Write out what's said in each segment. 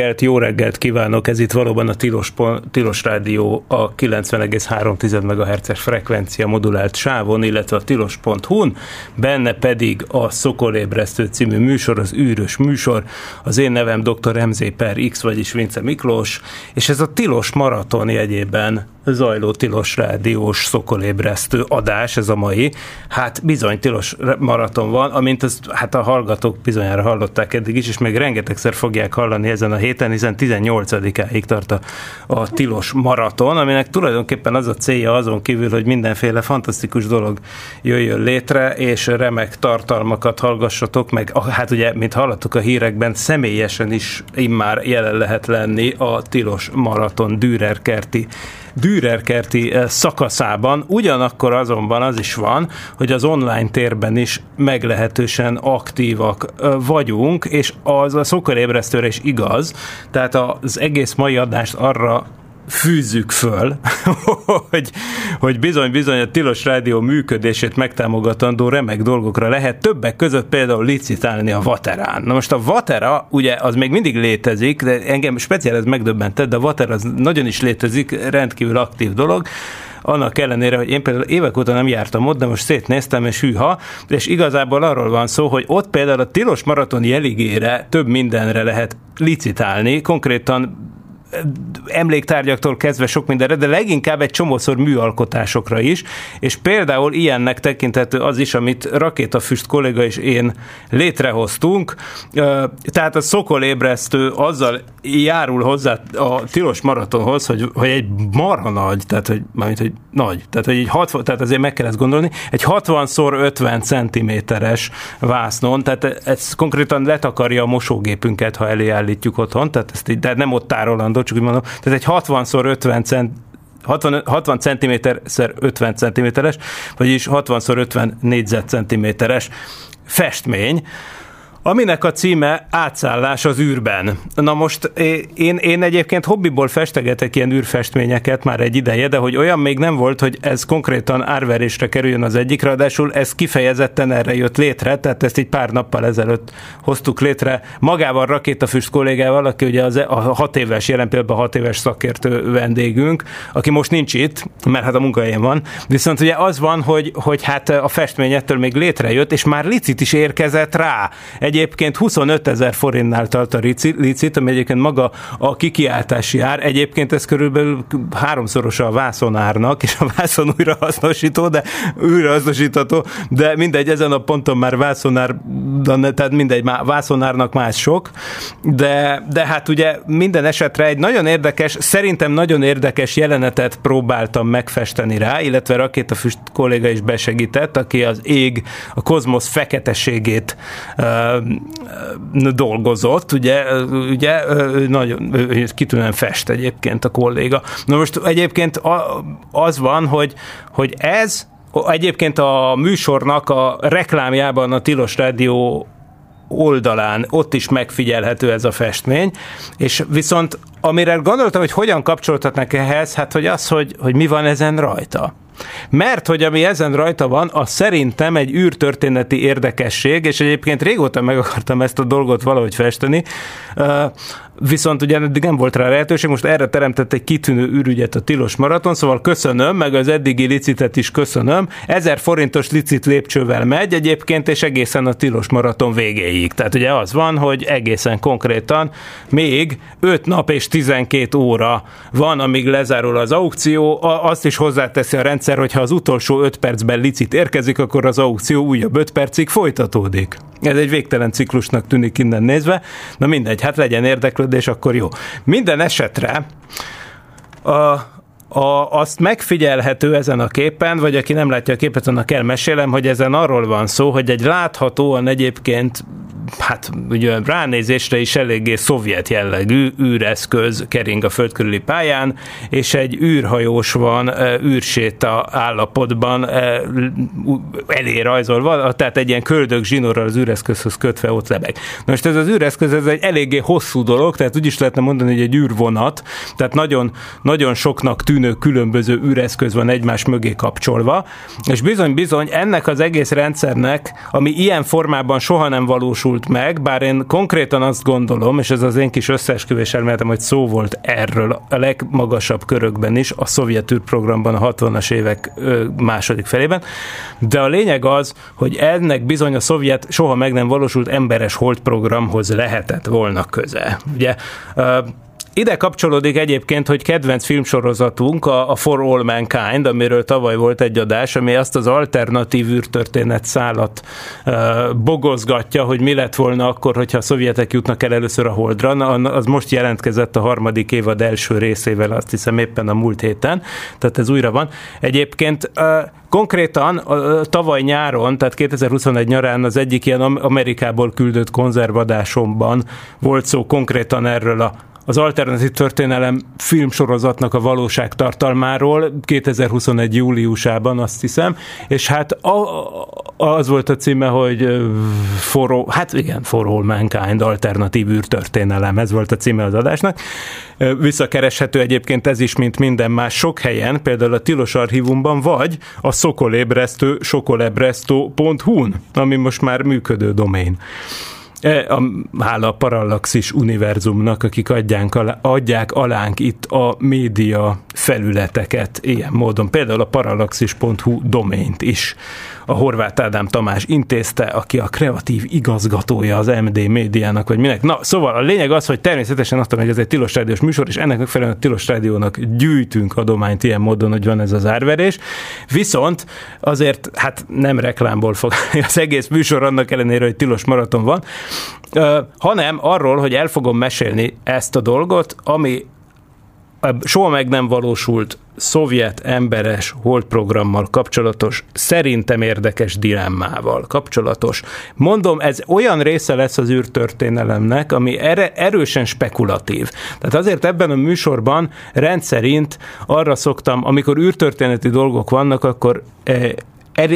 Reggelt, jó reggelt kívánok! Ez itt valóban a Tilos, Tilos Rádió a 90,3 MHz-es frekvencia modulált sávon, illetve a tilos.hu-n, benne pedig a Szokolébresztő című műsor, az űrös műsor. Az én nevem dr. MZ per X, vagyis Vince Miklós, és ez a Tilos maraton jegyében zajló Tilos Rádiós szokolébresztő adás, ez a mai. Hát bizony Tilos maraton van, amint az, hát a hallgatók bizonyára hallották eddig is, és még rengetegszer fogják hallani ezen a héten, hiszen 18-áig tart a, a Tilos maraton, aminek tulajdonképpen az a célja azon kívül, hogy mindenféle fantasztikus dolog jöjjön létre, és remek tartalmakat hallgassatok, meg. Hát ugye, mint hallottuk a hírekben, személyesen is immár jelen lehet lenni a Tilos maraton Dürer kerti Dürerkerti eh, szakaszában, ugyanakkor azonban az is van, hogy az online térben is meglehetősen aktívak eh, vagyunk, és az a szokorébresztőre is igaz, tehát az egész mai adást arra fűzzük föl, hogy, hogy bizony-bizony a Tilos Rádió működését megtámogatandó remek dolgokra lehet többek között például licitálni a Vaterán. Na most a Vatera, ugye az még mindig létezik, de engem speciál ez megdöbbentett, de a Vatera az nagyon is létezik, rendkívül aktív dolog, annak ellenére, hogy én például évek óta nem jártam ott, de most szétnéztem, és hűha, és igazából arról van szó, hogy ott például a tilos maraton jeligére több mindenre lehet licitálni, konkrétan emléktárgyaktól kezdve sok mindenre, de leginkább egy csomószor műalkotásokra is, és például ilyennek tekinthető az is, amit Rakétafüst kolléga és én létrehoztunk, tehát a szokolébresztő azzal járul hozzá a tilos maratonhoz, hogy, hogy egy marha nagy, tehát hogy, mármint, hogy nagy, tehát hogy egy 60, tehát azért meg kell ezt gondolni, egy 60x50 centiméteres vásznon, tehát ez konkrétan letakarja a mosógépünket, ha eléállítjuk otthon, tehát ezt így, de nem ott tárolandó, mondható, csak úgy mondom, tehát egy 60x50 cent 60, 60 cm 50 cm-es, vagyis 60x50 négyzetcentiméteres festmény, aminek a címe Átszállás az űrben. Na most én, én egyébként hobbiból festegetek ilyen űrfestményeket már egy ideje, de hogy olyan még nem volt, hogy ez konkrétan árverésre kerüljön az egyik, ráadásul ez kifejezetten erre jött létre, tehát ezt így pár nappal ezelőtt hoztuk létre magával Rakétafüst kollégával, aki ugye az, a hat éves, jelen például hat éves szakértő vendégünk, aki most nincs itt, mert hát a munkahelyén van, viszont ugye az van, hogy, hogy hát a festmény ettől még létrejött, és már licit is érkezett rá. Egyébként 25 ezer forintnál tart a licit, ami egyébként maga a kikiáltási ár. Egyébként ez körülbelül háromszorosa a vászonárnak, és a vászon újra hasznosító, de újra hasznosítható, de mindegy, ezen a ponton már vászonár, tehát mindegy, már vászonárnak más sok, de, de hát ugye minden esetre egy nagyon érdekes, szerintem nagyon érdekes jelenetet próbáltam megfesteni rá, illetve Rakétafüst kolléga is besegített, aki az ég, a kozmosz feketeségét dolgozott, ugye, ugye nagyon kitűnően fest egyébként a kolléga. Na most egyébként az van, hogy, hogy ez egyébként a műsornak a reklámjában a Tilos Rádió oldalán, ott is megfigyelhető ez a festmény, és viszont amire gondoltam, hogy hogyan kapcsoltatnak ehhez, hát hogy az, hogy, hogy mi van ezen rajta. Mert hogy ami ezen rajta van, az szerintem egy űrtörténeti érdekesség, és egyébként régóta meg akartam ezt a dolgot valahogy festeni, viszont ugye eddig nem volt rá lehetőség, most erre teremtett egy kitűnő űrügyet a Tilos Maraton, szóval köszönöm, meg az eddigi licitet is köszönöm. 1000 forintos licit lépcsővel megy egyébként, és egészen a Tilos Maraton végéig. Tehát ugye az van, hogy egészen konkrétan még 5 nap és 12 óra van, amíg lezárul az aukció. Azt is hozzáteszi a rendszer, hogy ha az utolsó 5 percben licit érkezik, akkor az aukció újabb 5 percig folytatódik. Ez egy végtelen ciklusnak tűnik innen nézve. Na mindegy, hát legyen érdeklődés, akkor jó. Minden esetre a, a, azt megfigyelhető ezen a képen, vagy aki nem látja a képet, annak elmesélem, hogy ezen arról van szó, hogy egy láthatóan egyébként hát ugye ránézésre is eléggé szovjet jellegű űreszköz kering a föld körüli pályán, és egy űrhajós van űrséta állapotban elé rajzolva, tehát egy ilyen köldök zsinórral az űreszközhöz kötve ott lebeg. Most ez az űreszköz, ez egy eléggé hosszú dolog, tehát úgy is lehetne mondani, hogy egy űrvonat, tehát nagyon, nagyon soknak tűnő különböző űreszköz van egymás mögé kapcsolva, és bizony-bizony ennek az egész rendszernek, ami ilyen formában soha nem valósult meg, bár én konkrétan azt gondolom, és ez az én kis összeesküvés elméletem, hogy szó volt erről a legmagasabb körökben is, a szovjet űrprogramban a 60-as évek második felében, de a lényeg az, hogy ennek bizony a szovjet soha meg nem valósult emberes holdprogramhoz lehetett volna köze. Ugye ide kapcsolódik egyébként, hogy kedvenc filmsorozatunk a, For All Mankind, amiről tavaly volt egy adás, ami azt az alternatív űrtörténet szállat uh, bogozgatja, hogy mi lett volna akkor, hogyha a szovjetek jutnak el először a Holdra. Na, az most jelentkezett a harmadik évad első részével, azt hiszem éppen a múlt héten, tehát ez újra van. Egyébként Konkrétan tavaly nyáron, tehát 2021 nyarán az egyik ilyen Amerikából küldött konzervadásomban volt szó konkrétan erről a az alternatív történelem filmsorozatnak a valóság tartalmáról 2021. júliusában, azt hiszem, és hát a, az volt a címe, hogy for, hát igen, For All Mankind alternatív űrtörténelem, ez volt a címe az adásnak. Visszakereshető egyébként ez is, mint minden más sok helyen, például a Tilos Archívumban, vagy a szokolébresztő sokolebresztő.hu-n, ami most már működő domain. E, a, hála a Parallaxis univerzumnak, akik adjánk alá, adják alánk itt a média felületeket ilyen módon. Például a parallaxis.hu domént is a Horváth Ádám Tamás intézte, aki a kreatív igazgatója az MD médiának, vagy minek. Na, szóval a lényeg az, hogy természetesen azt hogy ez egy tilos rádiós műsor, és ennek megfelelően a tilos rádiónak gyűjtünk adományt ilyen módon, hogy van ez az árverés. Viszont azért, hát nem reklámból fog az egész műsor annak ellenére, hogy tilos maraton van, hanem arról, hogy el fogom mesélni ezt a dolgot, ami soha meg nem valósult szovjet emberes holdprogrammal kapcsolatos, szerintem érdekes dilemmával kapcsolatos. Mondom, ez olyan része lesz az űrtörténelemnek, ami erősen spekulatív. Tehát azért ebben a műsorban rendszerint arra szoktam, amikor űrtörténeti dolgok vannak, akkor eh,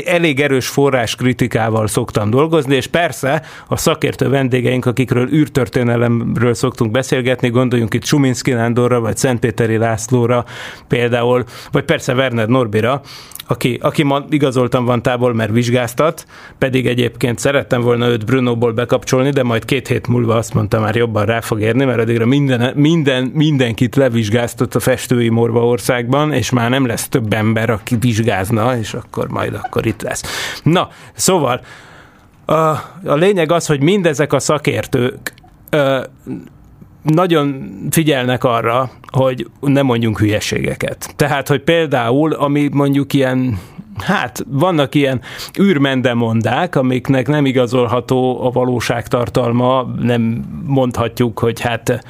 elég erős forrás kritikával szoktam dolgozni, és persze a szakértő vendégeink, akikről űrtörténelemről szoktunk beszélgetni, gondoljunk itt Suminski Nándorra, vagy Szentpéteri Lászlóra például, vagy persze Werner Norbira, aki, aki ma igazoltan van távol, mert vizsgáztat, pedig egyébként szerettem volna őt Brunóból bekapcsolni, de majd két hét múlva azt mondta, már jobban rá fog érni, mert addigra minden, minden, mindenkit levizsgáztat a festői morva országban, és már nem lesz több ember, aki vizsgázna, és akkor majd akkor itt lesz. Na, szóval a, a lényeg az, hogy mindezek a szakértők nagyon figyelnek arra, hogy nem mondjunk hülyeségeket. Tehát, hogy például, ami mondjuk ilyen Hát, vannak ilyen űrmendemondák, amiknek nem igazolható a valóságtartalma, nem mondhatjuk, hogy hát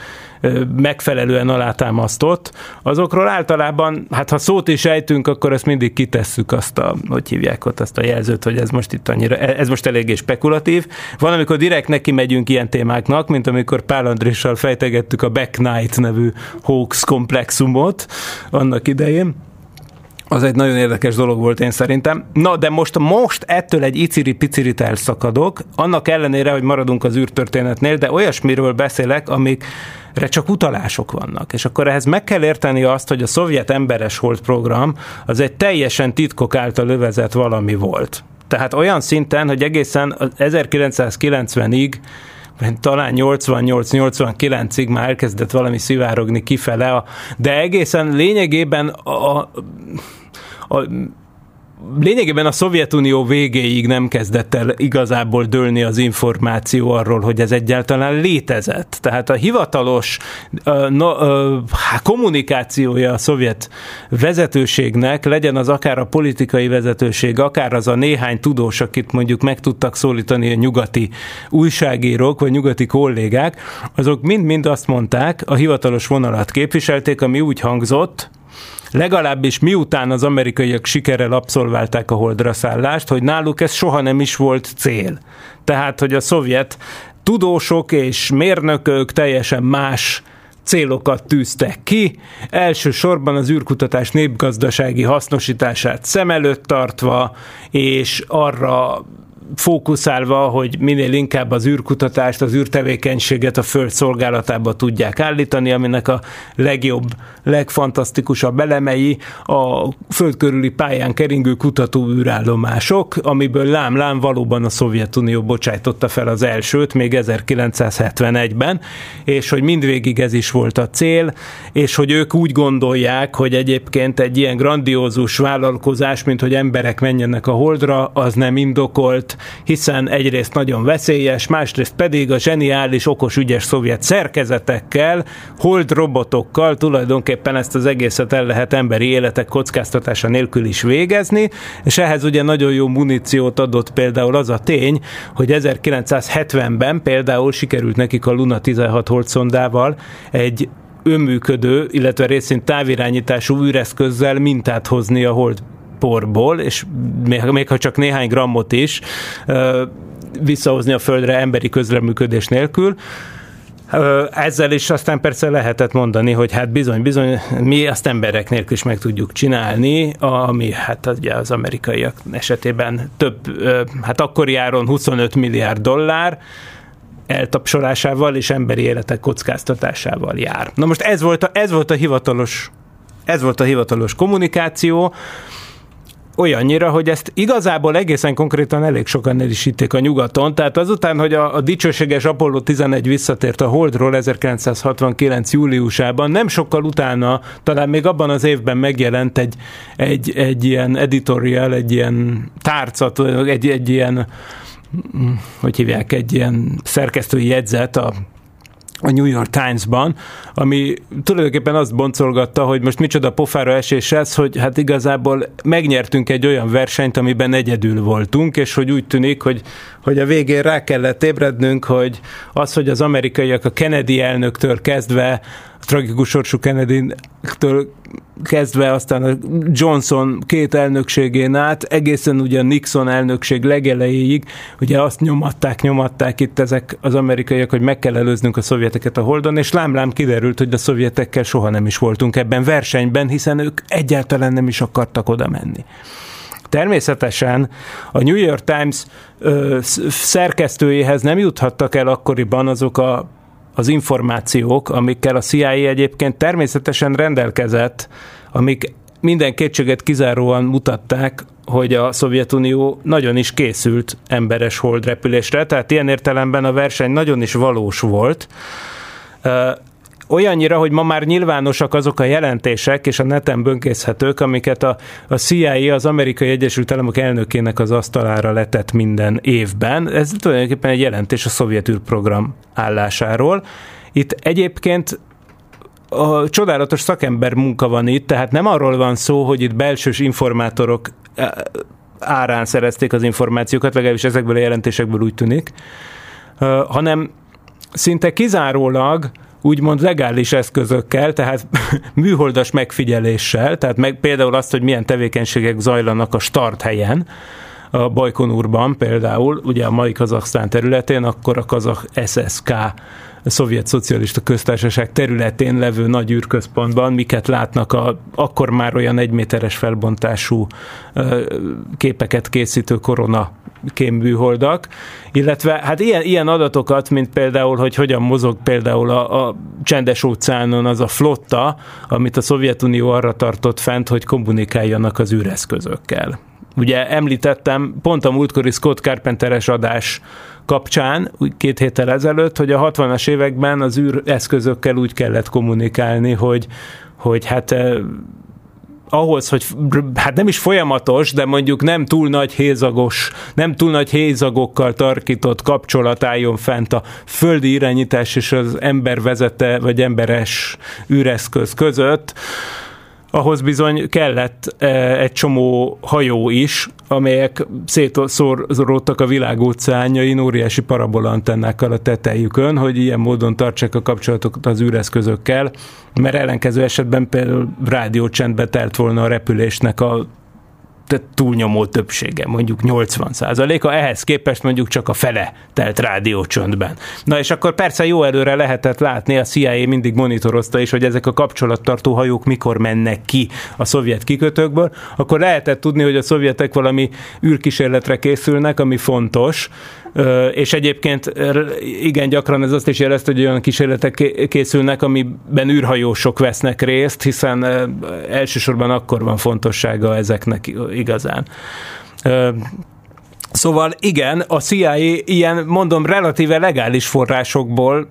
megfelelően alátámasztott, azokról általában, hát ha szót is ejtünk, akkor ezt mindig kitesszük azt a, hogy hívják ott azt a jelzőt, hogy ez most itt annyira, ez most eléggé spekulatív. Van, amikor direkt neki megyünk ilyen témáknak, mint amikor Pál Andrissal fejtegettük a Back Night nevű hoax komplexumot annak idején az egy nagyon érdekes dolog volt én szerintem. Na, de most, most ettől egy iciri-picirit elszakadok, annak ellenére, hogy maradunk az űrtörténetnél, de olyasmiről beszélek, amikre csak utalások vannak. És akkor ehhez meg kell érteni azt, hogy a szovjet emberes hold program az egy teljesen titkok által övezett valami volt. Tehát olyan szinten, hogy egészen 1990-ig talán 88-89-ig már elkezdett valami szivárogni kifele, de egészen lényegében a, a lényegében a Szovjetunió végéig nem kezdett el igazából dőlni az információ arról, hogy ez egyáltalán létezett. Tehát a hivatalos uh, no, uh, kommunikációja a szovjet vezetőségnek, legyen az akár a politikai vezetőség, akár az a néhány tudós, akit mondjuk meg tudtak szólítani a nyugati újságírók, vagy nyugati kollégák, azok mind-mind azt mondták, a hivatalos vonalat képviselték, ami úgy hangzott, legalábbis miután az amerikaiak sikerrel abszolválták a holdra szállást, hogy náluk ez soha nem is volt cél. Tehát, hogy a szovjet tudósok és mérnökök teljesen más célokat tűztek ki, elsősorban az űrkutatás népgazdasági hasznosítását szem előtt tartva, és arra fókuszálva, hogy minél inkább az űrkutatást, az űrtevékenységet a Föld szolgálatába tudják állítani, aminek a legjobb, legfantasztikusabb elemei a Föld körüli pályán keringő kutató űrállomások, amiből lám-lám valóban a Szovjetunió bocsájtotta fel az elsőt, még 1971-ben, és hogy mindvégig ez is volt a cél, és hogy ők úgy gondolják, hogy egyébként egy ilyen grandiózus vállalkozás, mint hogy emberek menjenek a holdra, az nem indokolt, hiszen egyrészt nagyon veszélyes, másrészt pedig a zseniális, okos, ügyes szovjet szerkezetekkel, hold robotokkal tulajdonképpen ezt az egészet el lehet emberi életek kockáztatása nélkül is végezni, és ehhez ugye nagyon jó muníciót adott például az a tény, hogy 1970-ben például sikerült nekik a Luna 16 holdszondával egy önműködő, illetve részint távirányítású űreszközzel mintát hozni a hold porból, és még, még ha csak néhány grammot is, visszahozni a földre emberi közreműködés nélkül. Ezzel is aztán persze lehetett mondani, hogy hát bizony, bizony, mi azt emberek nélkül is meg tudjuk csinálni, ami hát ugye az amerikaiak esetében több, hát akkori áron 25 milliárd dollár, eltapsolásával és emberi életek kockáztatásával jár. Na most ez volt a, ez volt a hivatalos ez volt a hivatalos kommunikáció, olyannyira, hogy ezt igazából egészen konkrétan elég sokan elisíték a nyugaton, tehát azután, hogy a, a dicsőséges Apollo 11 visszatért a Holdról 1969. júliusában, nem sokkal utána, talán még abban az évben megjelent egy, egy, egy ilyen editorial, egy ilyen tárcat, egy, egy ilyen hogy hívják, egy ilyen szerkesztői jegyzet a a New York Times-ban, ami tulajdonképpen azt boncolgatta, hogy most micsoda pofára esés ez, hogy hát igazából megnyertünk egy olyan versenyt, amiben egyedül voltunk, és hogy úgy tűnik, hogy, hogy a végén rá kellett ébrednünk, hogy az, hogy az amerikaiak a Kennedy elnöktől kezdve tragikus sorsú Kennedy-től kezdve aztán a Johnson két elnökségén át, egészen ugye a Nixon elnökség legelejéig, ugye azt nyomatták, nyomatták itt ezek az amerikaiak, hogy meg kell előznünk a szovjeteket a Holdon, és lámlám kiderült, hogy a szovjetekkel soha nem is voltunk ebben versenyben, hiszen ők egyáltalán nem is akartak oda menni. Természetesen a New York Times ö, szerkesztőjéhez nem juthattak el akkoriban azok a az információk, amikkel a CIA egyébként természetesen rendelkezett, amik minden kétséget kizáróan mutatták, hogy a Szovjetunió nagyon is készült emberes holdrepülésre, tehát ilyen értelemben a verseny nagyon is valós volt. Olyannyira, hogy ma már nyilvánosak azok a jelentések, és a neten bönkészhetők, amiket a, a CIA, az Amerikai Egyesült Államok elnökének az asztalára letett minden évben. Ez tulajdonképpen egy jelentés a szovjet űrprogram állásáról. Itt egyébként a csodálatos szakember munka van itt, tehát nem arról van szó, hogy itt belsős informátorok eh, árán szerezték az információkat, legalábbis ezekből a jelentésekből úgy tűnik, hanem szinte kizárólag úgymond legális eszközökkel, tehát műholdas megfigyeléssel, tehát meg, például azt, hogy milyen tevékenységek zajlanak a start helyen, a Bajkonurban például, ugye a mai Kazaksztán területén, akkor a kazak SSK a szovjet szocialista köztársaság területén levő nagy űrközpontban, miket látnak a akkor már olyan egyméteres felbontású képeket készítő korona kéműholdak, illetve hát ilyen, ilyen adatokat, mint például, hogy hogyan mozog például a, a csendes óceánon az a flotta, amit a Szovjetunió arra tartott fent, hogy kommunikáljanak az űreszközökkel. Ugye említettem pont a múltkori Scott Carpenteres adás kapcsán, két héttel ezelőtt, hogy a 60-as években az űreszközökkel úgy kellett kommunikálni, hogy, hogy hát eh, ahhoz, hogy hát nem is folyamatos, de mondjuk nem túl nagy hézagos, nem túl nagy hézagokkal tarkított kapcsolat álljon fent a földi irányítás és az ember vezete vagy emberes űreszköz között, ahhoz bizony kellett e, egy csomó hajó is, amelyek szétszorodtak a világ óceánjain óriási parabolantennákkal a tetejükön, hogy ilyen módon tartsák a kapcsolatokat az űreszközökkel, mert ellenkező esetben például rádiócsendbe telt volna a repülésnek a tehát túlnyomó többsége, mondjuk 80 százaléka, ehhez képest mondjuk csak a fele telt rádiócsöndben. Na és akkor persze jó előre lehetett látni, a CIA mindig monitorozta is, hogy ezek a kapcsolattartó hajók mikor mennek ki a szovjet kikötőkből, akkor lehetett tudni, hogy a szovjetek valami űrkísérletre készülnek, ami fontos, és egyébként igen gyakran ez azt is jelezte, hogy olyan kísérletek készülnek, amiben űrhajósok vesznek részt, hiszen elsősorban akkor van fontossága ezeknek igazán. Szóval igen, a CIA ilyen, mondom, relatíve legális forrásokból,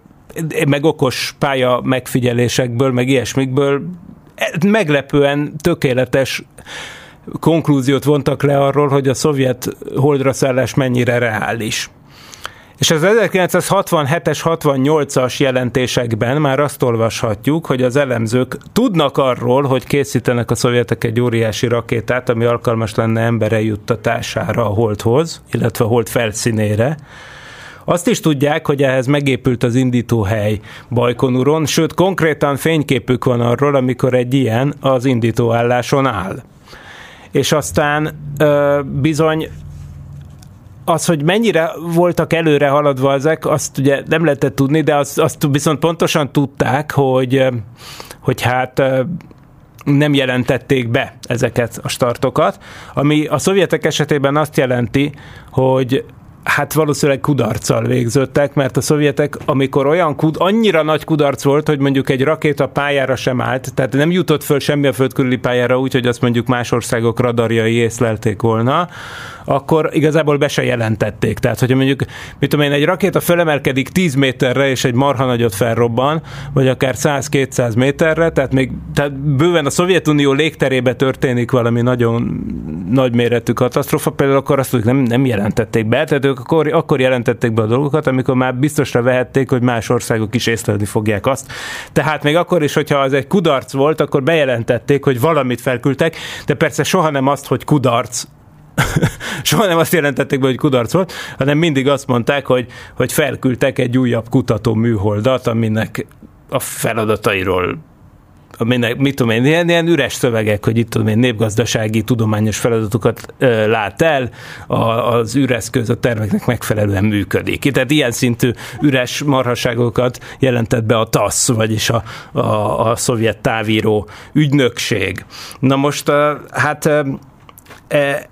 meg okos pálya megfigyelésekből, meg ilyesmikből meglepően tökéletes konklúziót vontak le arról, hogy a szovjet holdra szállás mennyire reális. És az 1967-es, 68-as jelentésekben már azt olvashatjuk, hogy az elemzők tudnak arról, hogy készítenek a szovjetek egy óriási rakétát, ami alkalmas lenne embere juttatására a holdhoz, illetve a hold felszínére. Azt is tudják, hogy ehhez megépült az indítóhely Bajkonuron, sőt konkrétan fényképük van arról, amikor egy ilyen az indítóálláson áll. És aztán ö, bizony az, hogy mennyire voltak előre haladva ezek, azt ugye nem lehetett tudni, de azt, azt viszont pontosan tudták, hogy, hogy hát nem jelentették be ezeket a startokat, ami a szovjetek esetében azt jelenti, hogy hát valószínűleg kudarccal végződtek, mert a szovjetek, amikor olyan kud, annyira nagy kudarc volt, hogy mondjuk egy rakéta pályára sem állt, tehát nem jutott föl semmi a földkörüli pályára úgy, hogy azt mondjuk más országok radarjai észlelték volna, akkor igazából be se jelentették. Tehát, hogyha mondjuk, mit tudom én, egy rakéta fölemelkedik 10 méterre, és egy marha nagyot felrobban, vagy akár 100-200 méterre, tehát még tehát bőven a Szovjetunió légterébe történik valami nagyon nagy méretű katasztrofa, például akkor azt hogy nem, nem jelentették be, tehát ők akkor, akkor jelentették be a dolgokat, amikor már biztosra vehették, hogy más országok is észlelni fogják azt. Tehát még akkor is, hogyha az egy kudarc volt, akkor bejelentették, hogy valamit felküldtek, de persze soha nem azt, hogy kudarc, soha nem azt jelentették be, hogy kudarc volt, hanem mindig azt mondták, hogy, hogy felküldtek egy újabb kutató műholdat, aminek a feladatairól aminek, mit tudom én, ilyen, ilyen üres szövegek, hogy itt tudom én, népgazdasági, tudományos feladatokat ö, lát el, a, az üreszköz a terveknek megfelelően működik. Tehát ilyen szintű üres marhaságokat jelentett be a TASZ, vagyis a, a, a szovjet távíró ügynökség. Na most, hát e,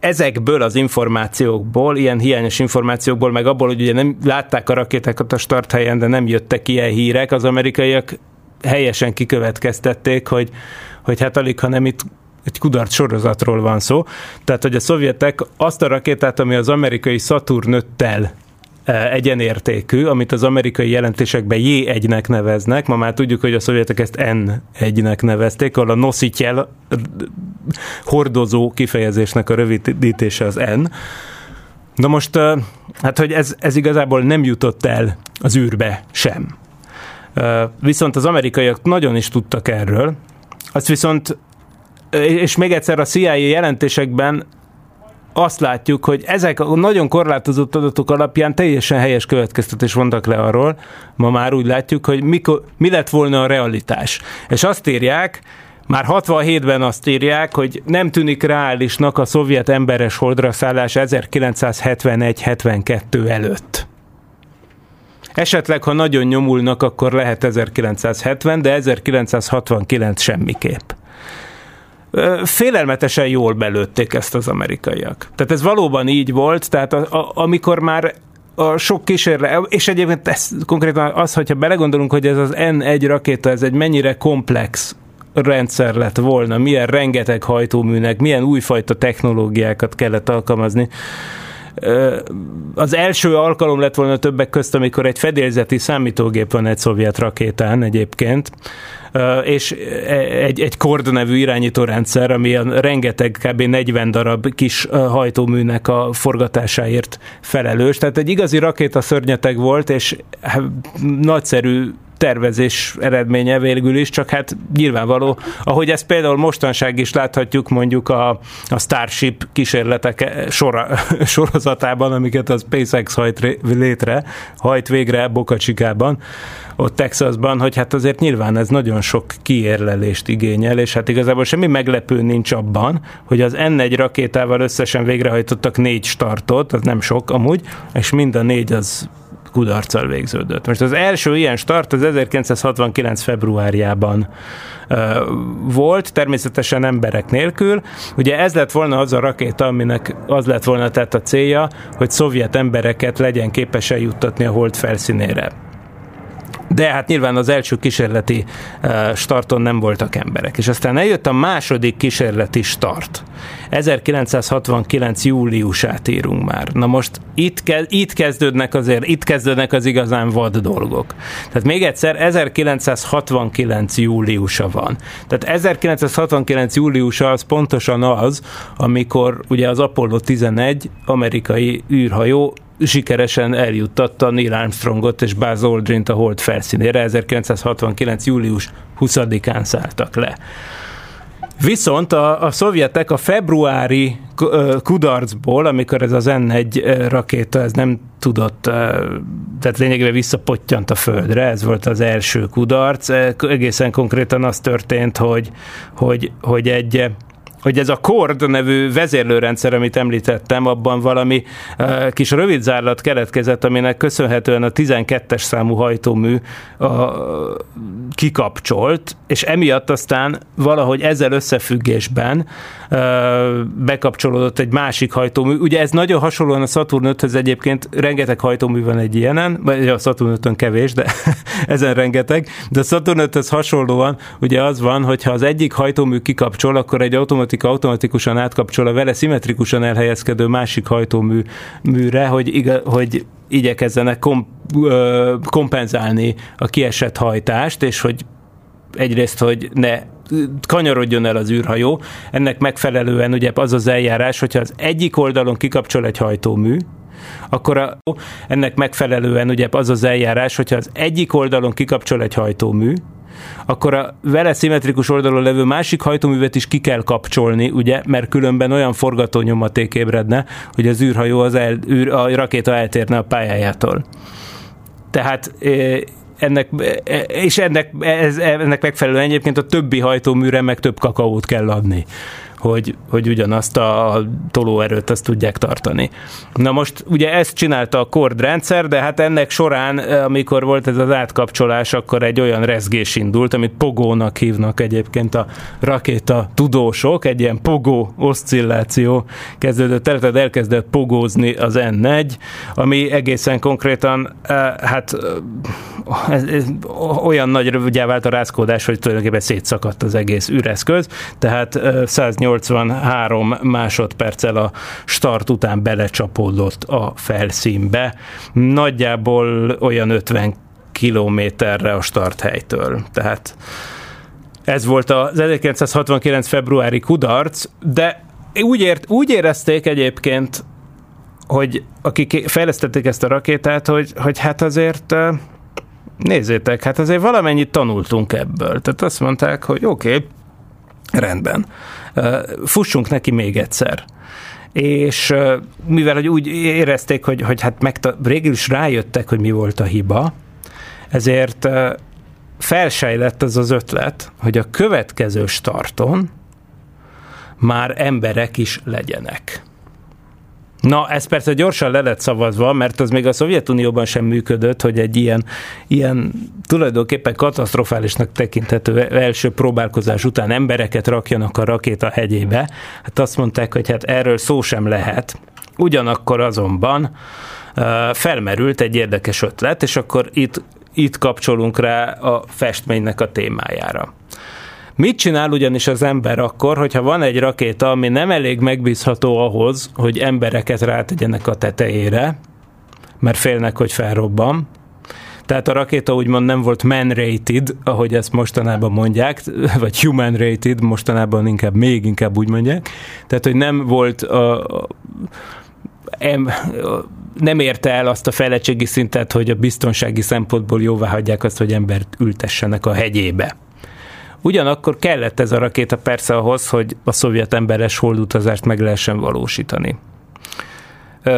ezekből az információkból, ilyen hiányos információkból, meg abból, hogy ugye nem látták a rakétákat a starthelyen, de nem jöttek ilyen hírek, az amerikaiak helyesen kikövetkeztették, hogy, hogy hát alig, ha nem itt egy kudarc sorozatról van szó. Tehát, hogy a szovjetek azt a rakétát, ami az amerikai Saturn 5-tel E, egyenértékű, amit az amerikai jelentésekben J1-nek neveznek, ma már tudjuk, hogy a szovjetek ezt N1-nek nevezték, ahol a noszityel hordozó kifejezésnek a rövidítése az N. Na most, e, hát hogy ez, ez igazából nem jutott el az űrbe sem. Viszont az amerikaiak nagyon is tudtak erről, azt viszont és még egyszer a CIA jelentésekben azt látjuk, hogy ezek a nagyon korlátozott adatok alapján teljesen helyes következtetés vontak le arról, ma már úgy látjuk, hogy mikor, mi lett volna a realitás. És azt írják, már 67-ben azt írják, hogy nem tűnik reálisnak a szovjet emberes holdra szállás 1971-72 előtt. Esetleg, ha nagyon nyomulnak, akkor lehet 1970, de 1969 semmiképp félelmetesen jól belőtték ezt az amerikaiak. Tehát ez valóban így volt, tehát a, a, amikor már a sok kísérlet, és egyébként ez konkrétan az, hogyha belegondolunk, hogy ez az N1 rakéta, ez egy mennyire komplex rendszer lett volna, milyen rengeteg hajtóműnek, milyen újfajta technológiákat kellett alkalmazni. Az első alkalom lett volna többek közt, amikor egy fedélzeti számítógép van egy szovjet rakétán egyébként, és egy, egy Kord nevű irányítórendszer, ami a rengeteg kb. 40 darab kis hajtóműnek a forgatásáért felelős. Tehát egy igazi rakéta szörnyeteg volt, és nagyszerű tervezés eredménye végül is, csak hát nyilvánvaló, ahogy ezt például mostanság is láthatjuk mondjuk a, a Starship kísérletek sora, sorozatában, amiket a SpaceX hajt létre, hajt végre Boca Chicában, ott Texasban, hogy hát azért nyilván ez nagyon sok kiérlelést igényel, és hát igazából semmi meglepő nincs abban, hogy az N1 rakétával összesen végrehajtottak négy startot, az nem sok amúgy, és mind a négy az kudarccal végződött. Most az első ilyen start az 1969. februárjában volt, természetesen emberek nélkül. Ugye ez lett volna az a rakéta, aminek az lett volna tehát a célja, hogy szovjet embereket legyen képes eljuttatni a hold felszínére de hát nyilván az első kísérleti eh, starton nem voltak emberek. És aztán eljött a második kísérleti start. 1969. júliusát írunk már. Na most itt, ke- itt kezdődnek azért, itt kezdődnek az igazán vad dolgok. Tehát még egyszer, 1969. júliusa van. Tehát 1969. júliusa az pontosan az, amikor ugye az Apollo 11 amerikai űrhajó sikeresen eljuttatta Neil Armstrongot és Buzz Aldrin a hold felszínére. 1969. július 20-án szálltak le. Viszont a, a szovjetek a februári kudarcból, amikor ez az N1 rakéta ez nem tudott, tehát lényegében visszapottyant a földre, ez volt az első kudarc. Egészen konkrétan az történt, hogy, hogy, hogy egy hogy ez a Cord nevű vezérlőrendszer, amit említettem, abban valami uh, kis rövidzárlat keletkezett, aminek köszönhetően a 12-es számú hajtómű uh, kikapcsolt, és emiatt aztán valahogy ezzel összefüggésben uh, bekapcsolódott egy másik hajtómű. Ugye ez nagyon hasonlóan a Saturn 5-höz egyébként rengeteg hajtómű van egy ilyenen, vagy a Saturn 5 kevés, de ezen rengeteg, de a Saturn 5 hasonlóan ugye az van, hogyha az egyik hajtómű kikapcsol, akkor egy automat robotika automatikusan átkapcsol a vele szimmetrikusan elhelyezkedő másik hajtóműre, hogy, iga, hogy igyekezzenek kom, ö, kompenzálni a kiesett hajtást, és hogy egyrészt, hogy ne kanyarodjon el az űrhajó. Ennek megfelelően ugye az az eljárás, hogyha az egyik oldalon kikapcsol egy hajtómű, akkor a, ennek megfelelően ugye az az eljárás, hogyha az egyik oldalon kikapcsol egy hajtómű, akkor a vele szimmetrikus oldalon levő másik hajtóművet is ki kell kapcsolni, ugye, mert különben olyan forgatónyomaték ébredne, hogy az űrhajó, az el, űr, a rakéta eltérne a pályájától. Tehát ennek, és ennek, ez, ennek megfelelően egyébként a többi hajtóműre meg több kakaót kell adni hogy, hogy ugyanazt a tolóerőt azt tudják tartani. Na most ugye ezt csinálta a Cord rendszer, de hát ennek során, amikor volt ez az átkapcsolás, akkor egy olyan rezgés indult, amit pogónak hívnak egyébként a rakéta tudósok, egy ilyen pogó oszcilláció kezdődött el, tehát elkezdett pogózni az N1, ami egészen konkrétan eh, hát eh, ez, ez, olyan nagy rövügyá vált a rázkódás, hogy tulajdonképpen szétszakadt az egész űreszköz, tehát 108 eh, 83 másodperccel a start után belecsapódott a felszínbe. Nagyjából olyan 50 kilométerre a starthelytől. Tehát ez volt az 1969. februári kudarc, de úgy, ért, úgy érezték egyébként, hogy akik fejlesztették ezt a rakétát, hogy, hogy hát azért nézzétek, hát azért valamennyit tanultunk ebből. Tehát azt mondták, hogy oké, okay, rendben fussunk neki még egyszer és mivel hogy úgy érezték, hogy, hogy hát meg, végül is rájöttek, hogy mi volt a hiba, ezért felsejlett az az ötlet, hogy a következő starton már emberek is legyenek. Na, ez persze gyorsan le lett szavazva, mert az még a Szovjetunióban sem működött, hogy egy ilyen, ilyen tulajdonképpen katasztrofálisnak tekinthető első próbálkozás után embereket rakjanak a rakéta hegyébe. Hát azt mondták, hogy hát erről szó sem lehet. Ugyanakkor azonban felmerült egy érdekes ötlet, és akkor itt, itt kapcsolunk rá a festménynek a témájára. Mit csinál ugyanis az ember akkor, hogyha van egy rakéta, ami nem elég megbízható ahhoz, hogy embereket rátegyenek a tetejére, mert félnek, hogy felrobban, tehát a rakéta úgymond nem volt man-rated, ahogy ezt mostanában mondják, vagy human-rated, mostanában inkább, még inkább úgy mondják. Tehát, hogy nem volt a, a, a nem érte el azt a fejlettségi szintet, hogy a biztonsági szempontból jóvá hagyják azt, hogy embert ültessenek a hegyébe. Ugyanakkor kellett ez a rakéta persze ahhoz, hogy a szovjet emberes holdutazást meg lehessen valósítani.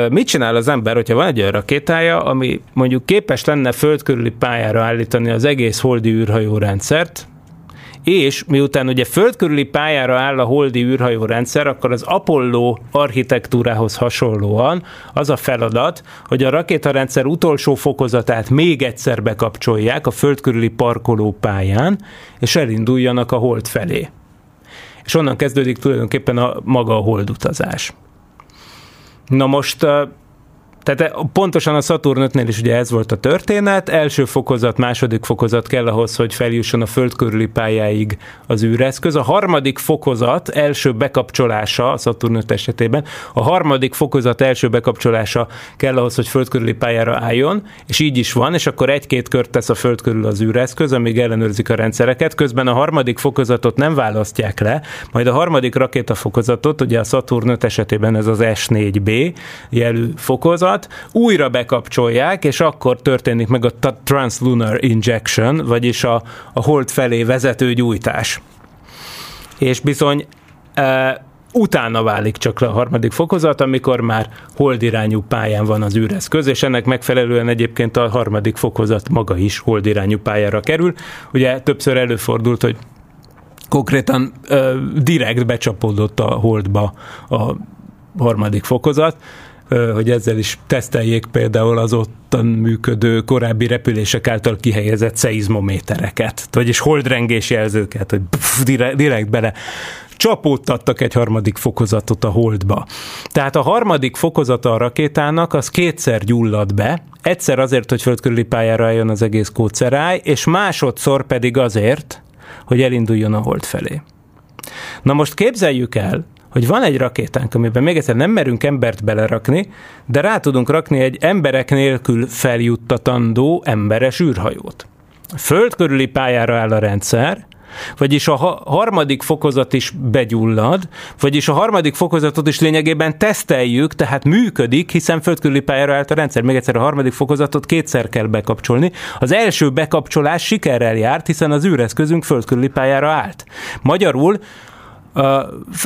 Mit csinál az ember, hogyha van egy olyan rakétája, ami mondjuk képes lenne föld pályára állítani az egész holdi űrhajó rendszert, és miután ugye föld körüli pályára áll a holdi űrhajó rendszer, akkor az Apollo architektúrához hasonlóan az a feladat, hogy a rakétarendszer utolsó fokozatát még egyszer bekapcsolják a föld körüli parkoló pályán, és elinduljanak a hold felé. És onnan kezdődik tulajdonképpen a maga a holdutazás. Na most tehát pontosan a Saturn 5-nél is ugye ez volt a történet, első fokozat, második fokozat kell ahhoz, hogy feljusson a föld körüli pályáig az űreszköz. A harmadik fokozat első bekapcsolása a Saturn 5 esetében, a harmadik fokozat első bekapcsolása kell ahhoz, hogy föld körüli pályára álljon, és így is van, és akkor egy-két kört tesz a föld körül az űreszköz, amíg ellenőrzik a rendszereket, közben a harmadik fokozatot nem választják le, majd a harmadik rakétafokozatot, ugye a Saturn 5 esetében ez az S4B jelű fokozat, alatt, újra bekapcsolják, és akkor történik meg a translunar injection, vagyis a, a hold felé vezető gyújtás. És bizony e, utána válik csak le a harmadik fokozat, amikor már holdirányú pályán van az űreszköz, és ennek megfelelően egyébként a harmadik fokozat maga is holdirányú pályára kerül. Ugye többször előfordult, hogy konkrétan ö, direkt becsapódott a holdba a harmadik fokozat, hogy ezzel is teszteljék például az ottan működő korábbi repülések által kihelyezett szeizmométereket, vagyis holdrengés jelzőket, hogy pff, direkt, bele csapódtattak egy harmadik fokozatot a holdba. Tehát a harmadik fokozata a rakétának az kétszer gyullad be, egyszer azért, hogy földkörüli pályára eljön az egész kóceráj, és másodszor pedig azért, hogy elinduljon a hold felé. Na most képzeljük el, hogy van egy rakétánk, amiben még egyszer nem merünk embert belerakni, de rá tudunk rakni egy emberek nélkül feljuttatandó emberes űrhajót. Föld körüli pályára áll a rendszer, vagyis a harmadik fokozat is begyullad, vagyis a harmadik fokozatot is lényegében teszteljük, tehát működik, hiszen földkörüli pályára állt a rendszer. Még egyszer a harmadik fokozatot kétszer kell bekapcsolni. Az első bekapcsolás sikerrel járt, hiszen az űreszközünk földkörüli pályára állt. Magyarul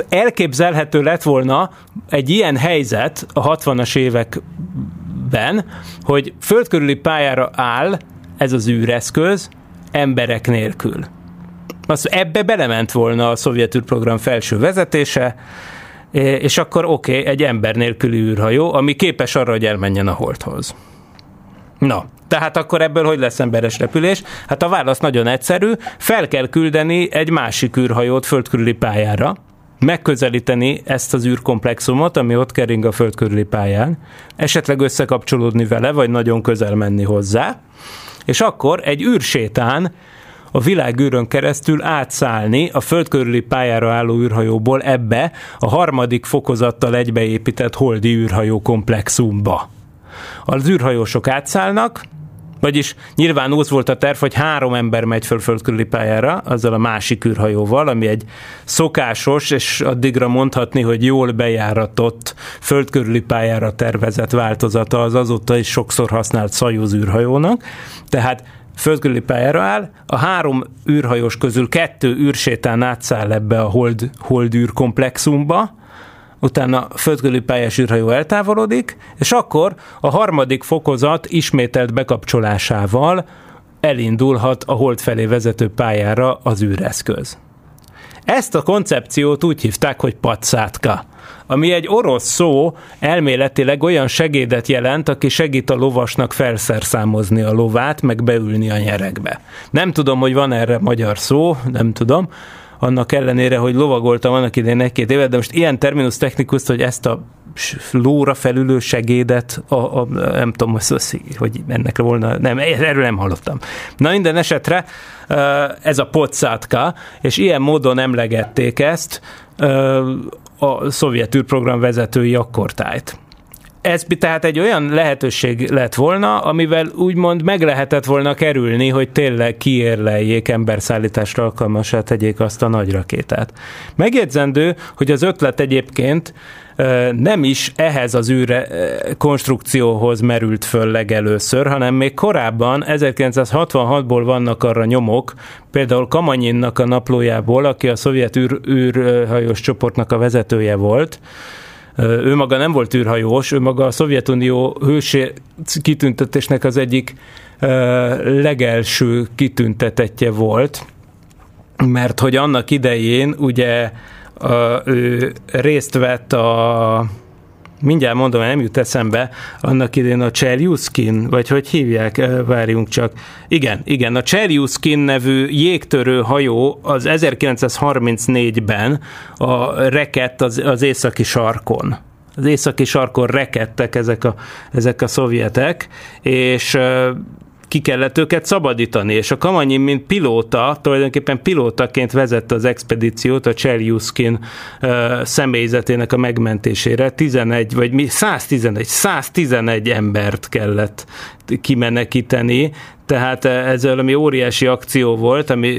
elképzelhető lett volna egy ilyen helyzet a 60-as években, hogy földkörüli pályára áll ez az űreszköz emberek nélkül. Az ebbe belement volna a szovjet űrprogram felső vezetése, és akkor oké, okay, egy ember nélküli űrhajó, ami képes arra, hogy elmenjen a holdhoz. Na, tehát akkor ebből hogy lesz emberes repülés? Hát a válasz nagyon egyszerű, fel kell küldeni egy másik űrhajót földkörüli pályára, megközelíteni ezt az űrkomplexumot, ami ott kering a föld körüli pályán, esetleg összekapcsolódni vele, vagy nagyon közel menni hozzá, és akkor egy űrsétán a világűrön keresztül átszállni a föld körüli pályára álló űrhajóból ebbe a harmadik fokozattal egybeépített holdi űrhajó komplexumba. Az űrhajósok átszállnak, vagyis nyilván úgy volt a terv, hogy három ember megy föl földkörüli pályára, azzal a másik űrhajóval, ami egy szokásos, és addigra mondhatni, hogy jól bejáratott földkörüli pályára tervezett változata az azóta is sokszor használt Szajúz űrhajónak. Tehát földkörüli pályára áll, a három űrhajós közül kettő űrsétán átszáll ebbe a hold, hold űrkomplexumba, utána földkörüli pályás űrhajó eltávolodik, és akkor a harmadik fokozat ismételt bekapcsolásával elindulhat a hold felé vezető pályára az űreszköz. Ezt a koncepciót úgy hívták, hogy pacátka, ami egy orosz szó elméletileg olyan segédet jelent, aki segít a lovasnak felszerszámozni a lovát, meg beülni a nyerekbe. Nem tudom, hogy van erre magyar szó, nem tudom, annak ellenére, hogy lovagoltam annak idején egy-két évet, de most ilyen terminus technikus, hogy ezt a lóra felülő segédet, a, a, nem tudom, hogy ennek volna, nem, erről nem hallottam. Na minden esetre ez a pocátka, és ilyen módon emlegették ezt a szovjet űrprogram vezetői akkortájt. Ez tehát egy olyan lehetőség lett volna, amivel úgymond meg lehetett volna kerülni, hogy tényleg kiérleljék emberszállításra alkalmasát tegyék azt a nagy rakétát. Megjegyzendő, hogy az ötlet egyébként nem is ehhez az űre konstrukcióhoz merült föl legelőször, hanem még korábban, 1966-ból vannak arra nyomok, például Kamanyinnak a naplójából, aki a szovjet űr, űrhajós csoportnak a vezetője volt, ő maga nem volt űrhajós, ő maga a Szovjetunió hősé kitüntetésnek az egyik legelső kitüntetetje volt, mert hogy annak idején ugye ő részt vett a mindjárt mondom, nem jut eszembe, annak idén a Cserjuszkin, vagy hogy hívják, várjunk csak. Igen, igen, a Cserjuszkin nevű jégtörő hajó az 1934-ben a rekett az, az északi sarkon az északi sarkon rekedtek ezek a, ezek a szovjetek, és ki kellett őket szabadítani, és a Kamanyin, mint pilóta, tulajdonképpen pilótaként vezette az expedíciót a Cseljuskin személyzetének a megmentésére. 11, vagy mi, 111, 111 embert kellett kimenekíteni, tehát ez valami óriási akció volt, ami,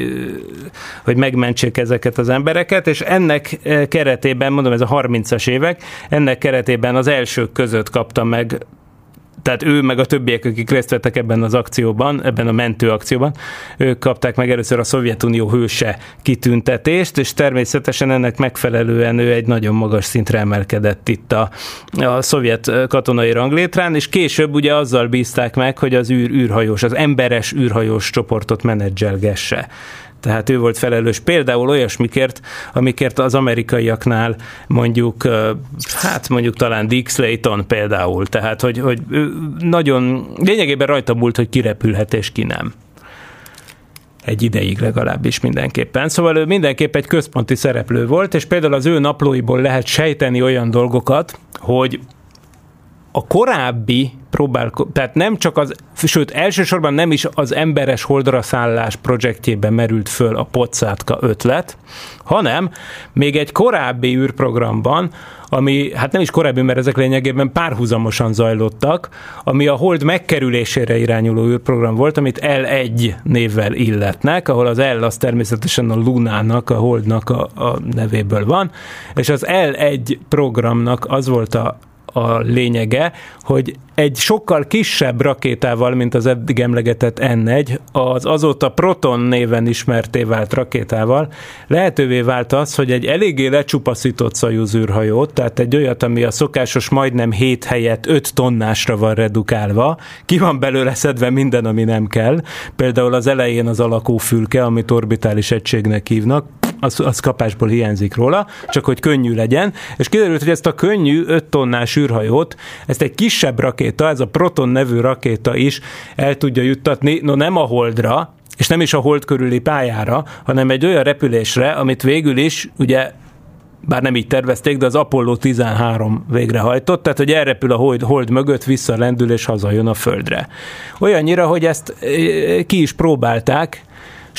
hogy megmentsék ezeket az embereket, és ennek keretében, mondom, ez a 30-as évek, ennek keretében az elsők között kapta meg tehát ő meg a többiek, akik részt vettek ebben az akcióban, ebben a mentő akcióban, ők kapták meg először a Szovjetunió hőse kitüntetést, és természetesen ennek megfelelően ő egy nagyon magas szintre emelkedett itt a, a szovjet katonai ranglétrán, és később ugye azzal bízták meg, hogy az űr, űrhajós, az emberes űrhajós csoportot menedzselgesse. Tehát ő volt felelős például olyasmikért, amikért az amerikaiaknál mondjuk, hát mondjuk talán Dick Slayton például, tehát hogy, hogy nagyon lényegében rajta múlt, hogy kirepülhet és ki nem egy ideig legalábbis mindenképpen. Szóval ő mindenképp egy központi szereplő volt, és például az ő naplóiból lehet sejteni olyan dolgokat, hogy a korábbi próbál, tehát nem csak az, sőt elsősorban nem is az emberes holdra szállás projektjében merült föl a Pocátka ötlet, hanem még egy korábbi űrprogramban, ami hát nem is korábbi, mert ezek lényegében párhuzamosan zajlottak, ami a hold megkerülésére irányuló űrprogram volt, amit L1 névvel illetnek, ahol az L az természetesen a Lunának, a holdnak a, a nevéből van, és az L1 programnak az volt a a lényege, hogy egy sokkal kisebb rakétával, mint az eddig emlegetett N1, az azóta Proton néven ismerté vált rakétával lehetővé vált az, hogy egy eléggé lecsupaszított Szajuz űrhajót, tehát egy olyat, ami a szokásos majdnem 7 helyett 5 tonnásra van redukálva, ki van belőle szedve minden, ami nem kell, például az elején az alakófülke, amit orbitális egységnek hívnak, az, az kapásból hiányzik róla, csak hogy könnyű legyen, és kiderült, hogy ezt a könnyű 5 tonnás űrhajót, ezt egy kisebb rakéta, ez a Proton nevű rakéta is el tudja juttatni, no nem a Holdra, és nem is a hold körüli pályára, hanem egy olyan repülésre, amit végül is ugye bár nem így tervezték, de az Apollo 13 végrehajtott, tehát hogy elrepül a hold, hold mögött, visszalendül és hazajön a Földre. Olyannyira, hogy ezt eh, ki is próbálták,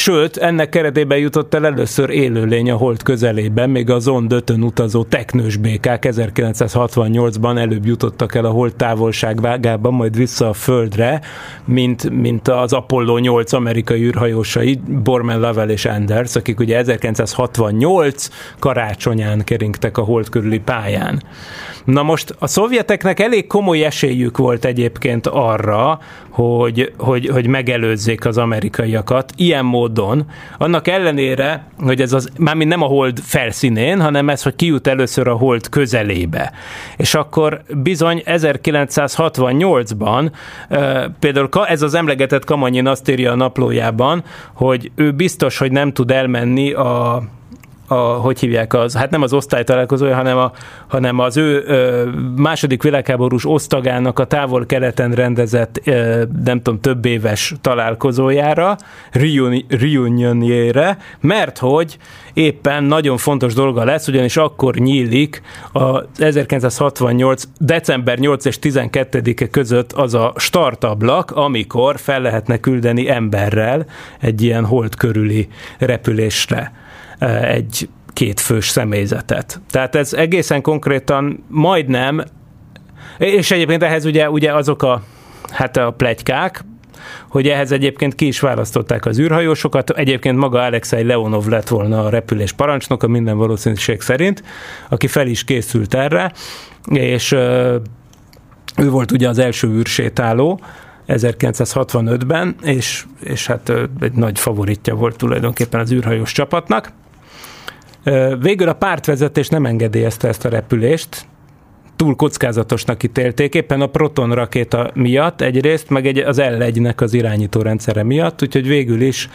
Sőt, ennek keretében jutott el először élőlény a hold közelében, még a Zond 5 utazó teknős békák 1968-ban előbb jutottak el a hold távolságvágában, majd vissza a Földre, mint, mint az Apollo 8 amerikai űrhajósai, Borman, Lovell és Anders, akik ugye 1968 karácsonyán keringtek a hold körüli pályán. Na most a szovjeteknek elég komoly esélyük volt egyébként arra, hogy, hogy, hogy megelőzzék az amerikaiakat ilyen módon, annak ellenére, hogy ez az, mármint nem a hold felszínén, hanem ez, hogy kijut először a hold közelébe. És akkor bizony 1968-ban például ez az emlegetett Kamanyin azt írja a naplójában, hogy ő biztos, hogy nem tud elmenni a a, hogy hívják az, hát nem az osztálytalálkozója, hanem, a, hanem az ő ö, második világháborús osztagának a távol-keleten rendezett, ö, nem tudom, több éves találkozójára, reunionjére, mert hogy éppen nagyon fontos dolga lesz, ugyanis akkor nyílik a 1968. december 8 és 12-e között az a startablak, amikor fel lehetne küldeni emberrel egy ilyen hold körüli repülésre egy kétfős személyzetet. Tehát ez egészen konkrétan majdnem És egyébként ehhez ugye, ugye azok a, hát a plegykák, hogy ehhez egyébként ki is választották az űrhajósokat. Egyébként maga Alexei Leonov lett volna a repülés parancsnoka minden valószínűség szerint, aki fel is készült erre, és ő volt ugye az első űrsétáló, 1965-ben, és, és hát egy nagy favoritja volt tulajdonképpen az űrhajós csapatnak. Végül a pártvezetés nem engedélyezte ezt a repülést, túl kockázatosnak ítélték, éppen a Proton rakéta miatt egyrészt, meg egy, az L1-nek az irányító rendszere miatt, úgyhogy végül is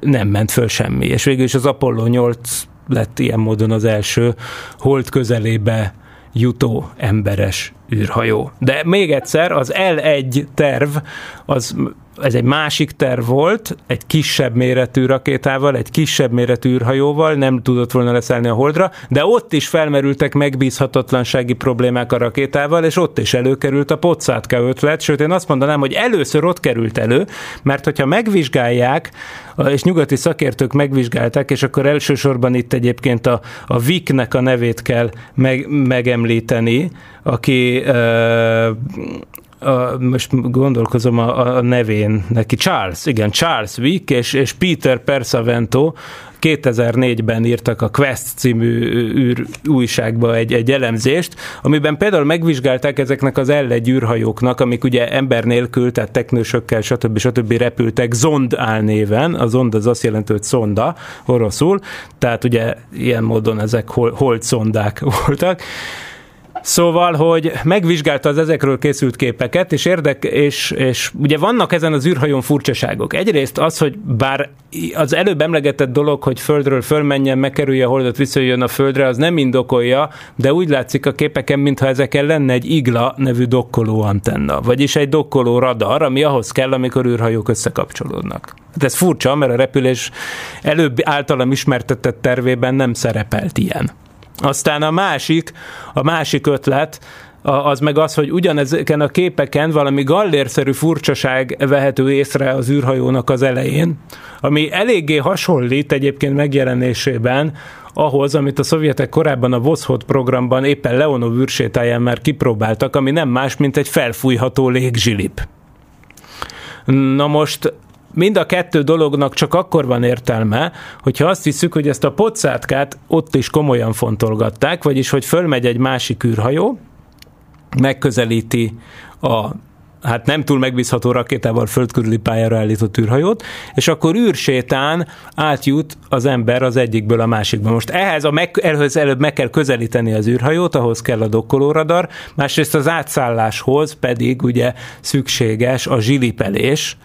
nem ment föl semmi, és végül is az Apollo 8 lett ilyen módon az első hold közelébe jutó emberes űrhajó. De még egyszer, az L1 terv az ez egy másik terv volt, egy kisebb méretű rakétával, egy kisebb méretű űrhajóval, nem tudott volna leszállni a holdra, de ott is felmerültek megbízhatatlansági problémák a rakétával, és ott is előkerült a Pocsátka ötlet, sőt én azt mondanám, hogy először ott került elő, mert hogyha megvizsgálják, és nyugati szakértők megvizsgálták, és akkor elsősorban itt egyébként a, a VIK-nek a nevét kell meg, megemlíteni, aki a, most gondolkozom a, a nevén. Neki, Charles, igen, Charles Wick és, és Peter Persavento. 2004-ben írtak a Quest című űr újságba egy, egy elemzést, amiben például megvizsgálták ezeknek az L1 űrhajóknak, amik ugye ember nélkül, tehát teknősökkel, stb. stb. repültek Zond álnéven, a Zond az azt jelenti, hogy szonda oroszul, tehát ugye ilyen módon ezek hold szondák voltak, Szóval, hogy megvizsgálta az ezekről készült képeket, és érdek, és, és ugye vannak ezen az űrhajón furcsaságok. Egyrészt az, hogy bár az előbb emlegetett dolog, hogy földről fölmenjen, megkerülje a holdat, visszajön a földre, az nem indokolja, de úgy látszik a képeken, mintha ezeken lenne egy igla nevű dokkoló antenna, vagyis egy dokkoló radar, ami ahhoz kell, amikor űrhajók összekapcsolódnak. Hát ez furcsa, mert a repülés előbb általam ismertetett tervében nem szerepelt ilyen. Aztán a másik, a másik ötlet, az meg az, hogy ugyanezeken a képeken valami gallérszerű furcsaság vehető észre az űrhajónak az elején, ami eléggé hasonlít egyébként megjelenésében ahhoz, amit a szovjetek korábban a Voszhod programban éppen Leonov űrsétáján már kipróbáltak, ami nem más, mint egy felfújható légzsilip. Na most mind a kettő dolognak csak akkor van értelme, hogyha azt hiszük, hogy ezt a pocátkát ott is komolyan fontolgatták, vagyis hogy fölmegy egy másik űrhajó, megközelíti a hát nem túl megbízható rakétával földkörüli pályára állított űrhajót, és akkor űrsétán átjut az ember az egyikből a másikba. Most ehhez, a meg, ehhez előbb meg kell közelíteni az űrhajót, ahhoz kell a dokkolóradar, másrészt az átszálláshoz pedig ugye szükséges a zsilipelés,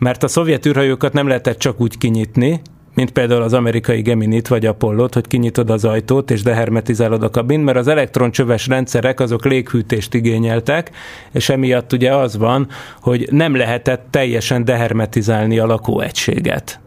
mert a szovjet űrhajókat nem lehetett csak úgy kinyitni, mint például az amerikai Geminit vagy Apollót, hogy kinyitod az ajtót és dehermetizálod a kabin, mert az elektroncsöves rendszerek azok léghűtést igényeltek, és emiatt ugye az van, hogy nem lehetett teljesen dehermetizálni a lakóegységet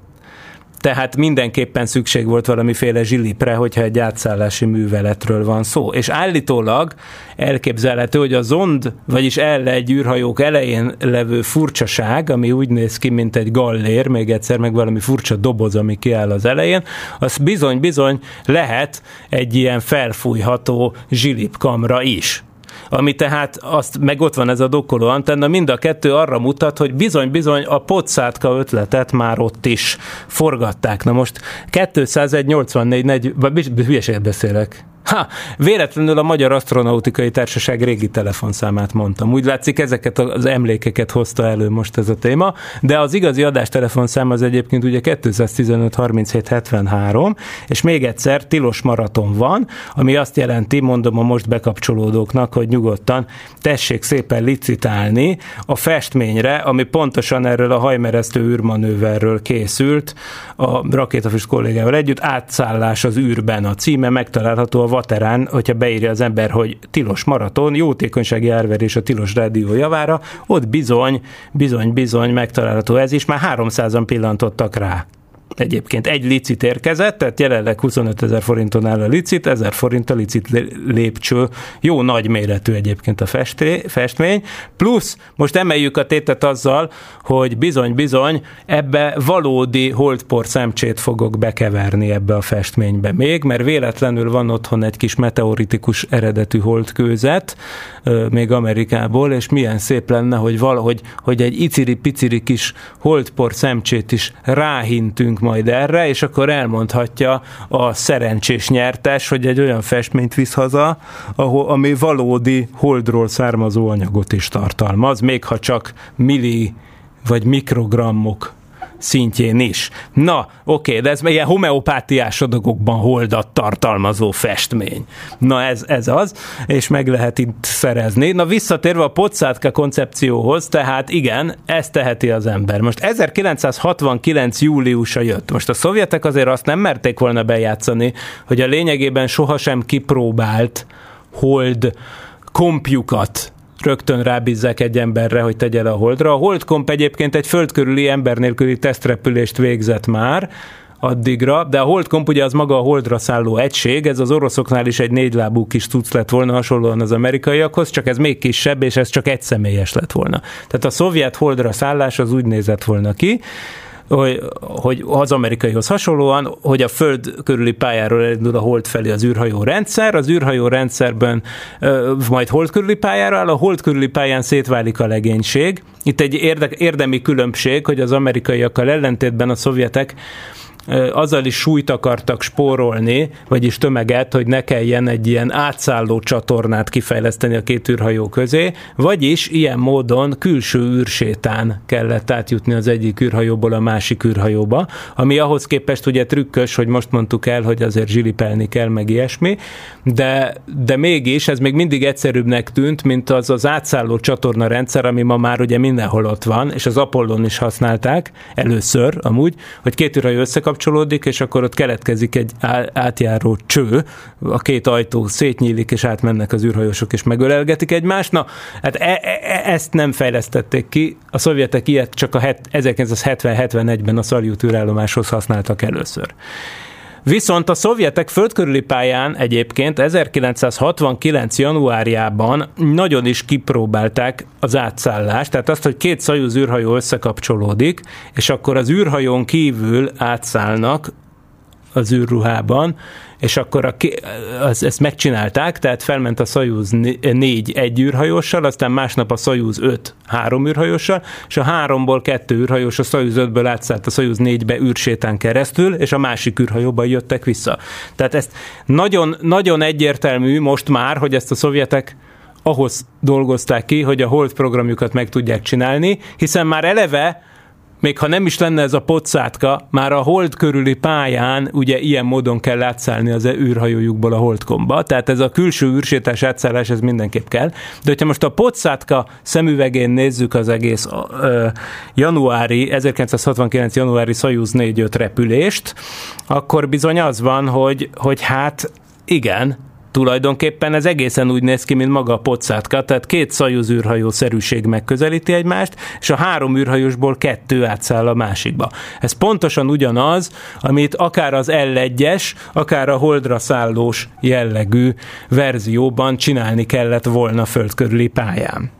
tehát mindenképpen szükség volt valamiféle zsilipre, hogyha egy átszállási műveletről van szó. És állítólag elképzelhető, hogy a zond, vagyis el egy űrhajók elején levő furcsaság, ami úgy néz ki, mint egy gallér, még egyszer meg valami furcsa doboz, ami kiáll az elején, az bizony-bizony lehet egy ilyen felfújható zsilipkamra is ami tehát azt, meg ott van ez a dokkoló antenna, mind a kettő arra mutat, hogy bizony-bizony a pocátka ötletet már ott is forgatták. Na most 201 84 40, vagy hülyeséget beszélek. Ha, véletlenül a Magyar Asztronautikai Társaság régi telefonszámát mondtam. Úgy látszik, ezeket az emlékeket hozta elő most ez a téma, de az igazi adás telefonszám az egyébként ugye 215 37 73, és még egyszer tilos maraton van, ami azt jelenti, mondom a most bekapcsolódóknak, hogy nyugodtan tessék szépen licitálni a festményre, ami pontosan erről a hajmeresztő űrmanőverről készült, a rakétafüst kollégával együtt, átszállás az űrben a címe, megtalálható a Vaterán, hogyha beírja az ember, hogy tilos maraton, jótékonysági árverés a tilos rádió javára, ott bizony, bizony, bizony megtalálható ez is, már 300-an pillantottak rá. Egyébként. Egy licit érkezett, tehát jelenleg 25 ezer forinton áll a licit, 1000 forint a licit lépcső, jó nagy méretű egyébként a festmény, plusz most emeljük a tétet azzal, hogy bizony-bizony ebbe valódi holdpor szemcsét fogok bekeverni ebbe a festménybe még, mert véletlenül van otthon egy kis meteoritikus eredetű holdkőzet, még Amerikából, és milyen szép lenne, hogy valahogy hogy egy iciri-piciri kis holdpor szemcsét is ráhintünk majd erre, és akkor elmondhatja a szerencsés nyertes, hogy egy olyan festményt visz haza, ahol, ami valódi holdról származó anyagot is tartalmaz, még ha csak milli vagy mikrogrammok szintjén is. Na, oké, de ez ilyen homeopátiás adagokban holdat tartalmazó festmény. Na ez, ez az, és meg lehet itt szerezni. Na visszatérve a Pocsátka koncepcióhoz, tehát igen, ezt teheti az ember. Most 1969. júliusa jött. Most a szovjetek azért azt nem merték volna bejátszani, hogy a lényegében sohasem kipróbált hold kompjukat rögtön rábízzák egy emberre, hogy tegye le a Holdra. A Holdkomp egyébként egy földkörüli ember nélküli tesztrepülést végzett már, addigra, de a Holdkomp ugye az maga a Holdra szálló egység, ez az oroszoknál is egy négylábú kis tuc lett volna, hasonlóan az amerikaiakhoz, csak ez még kisebb, és ez csak egy személyes lett volna. Tehát a szovjet Holdra szállás az úgy nézett volna ki, hogy, hogy az amerikaihoz hasonlóan, hogy a föld körüli pályáról elindul a hold felé az űrhajó rendszer, az űrhajó rendszerben majd hold körüli pályára áll, a hold körüli pályán szétválik a legénység. Itt egy érde, érdemi különbség, hogy az amerikaiakkal ellentétben a szovjetek azzal is súlyt akartak spórolni, vagyis tömeget, hogy ne kelljen egy ilyen átszálló csatornát kifejleszteni a két űrhajó közé, vagyis ilyen módon külső űrsétán kellett átjutni az egyik űrhajóból a másik űrhajóba, ami ahhoz képest ugye trükkös, hogy most mondtuk el, hogy azért zsilipelni kell, meg ilyesmi, de, de mégis ez még mindig egyszerűbbnek tűnt, mint az az átszálló csatorna rendszer, ami ma már ugye mindenhol ott van, és az Apollon is használták először amúgy, hogy két űrhajó összekap bekapcsolódik, és akkor ott keletkezik egy átjáró cső, a két ajtó szétnyílik, és átmennek az űrhajósok, és megölelgetik egymást. Na, hát e- e- e- ezt nem fejlesztették ki. A szovjetek ilyet csak a 1970-71-ben a Szaljut űrállomáshoz használtak először. Viszont a szovjetek földkörüli pályán egyébként 1969. januárjában nagyon is kipróbálták az átszállást, tehát azt, hogy két szajúz űrhajó összekapcsolódik, és akkor az űrhajón kívül átszállnak az űrruhában, és akkor a, az, ezt megcsinálták, tehát felment a Szajúz 4 egy űrhajóssal, aztán másnap a Szajúz 5 három űrhajóssal, és a háromból kettő űrhajós a Szajúz 5-ből átszállt a Szajúz 4-be űrsétán keresztül, és a másik űrhajóban jöttek vissza. Tehát ezt nagyon, nagyon egyértelmű most már, hogy ezt a szovjetek ahhoz dolgozták ki, hogy a Hold programjukat meg tudják csinálni, hiszen már eleve még ha nem is lenne ez a pocátka, már a hold körüli pályán ugye ilyen módon kell átszállni az űrhajójukból a holdkomba, tehát ez a külső űrsétás átszállás, ez mindenképp kell. De hogyha most a pocátka szemüvegén nézzük az egész ö, januári, 1969. januári Soyuz 4-5 repülést, akkor bizony az van, hogy, hogy hát igen, Tulajdonképpen ez egészen úgy néz ki, mint maga a pocátka, tehát két szajúz űrhajó szerűség megközelíti egymást, és a három űrhajósból kettő átszáll a másikba. Ez pontosan ugyanaz, amit akár az L1-es, akár a holdra szállós jellegű verzióban csinálni kellett volna földkörüli pályán.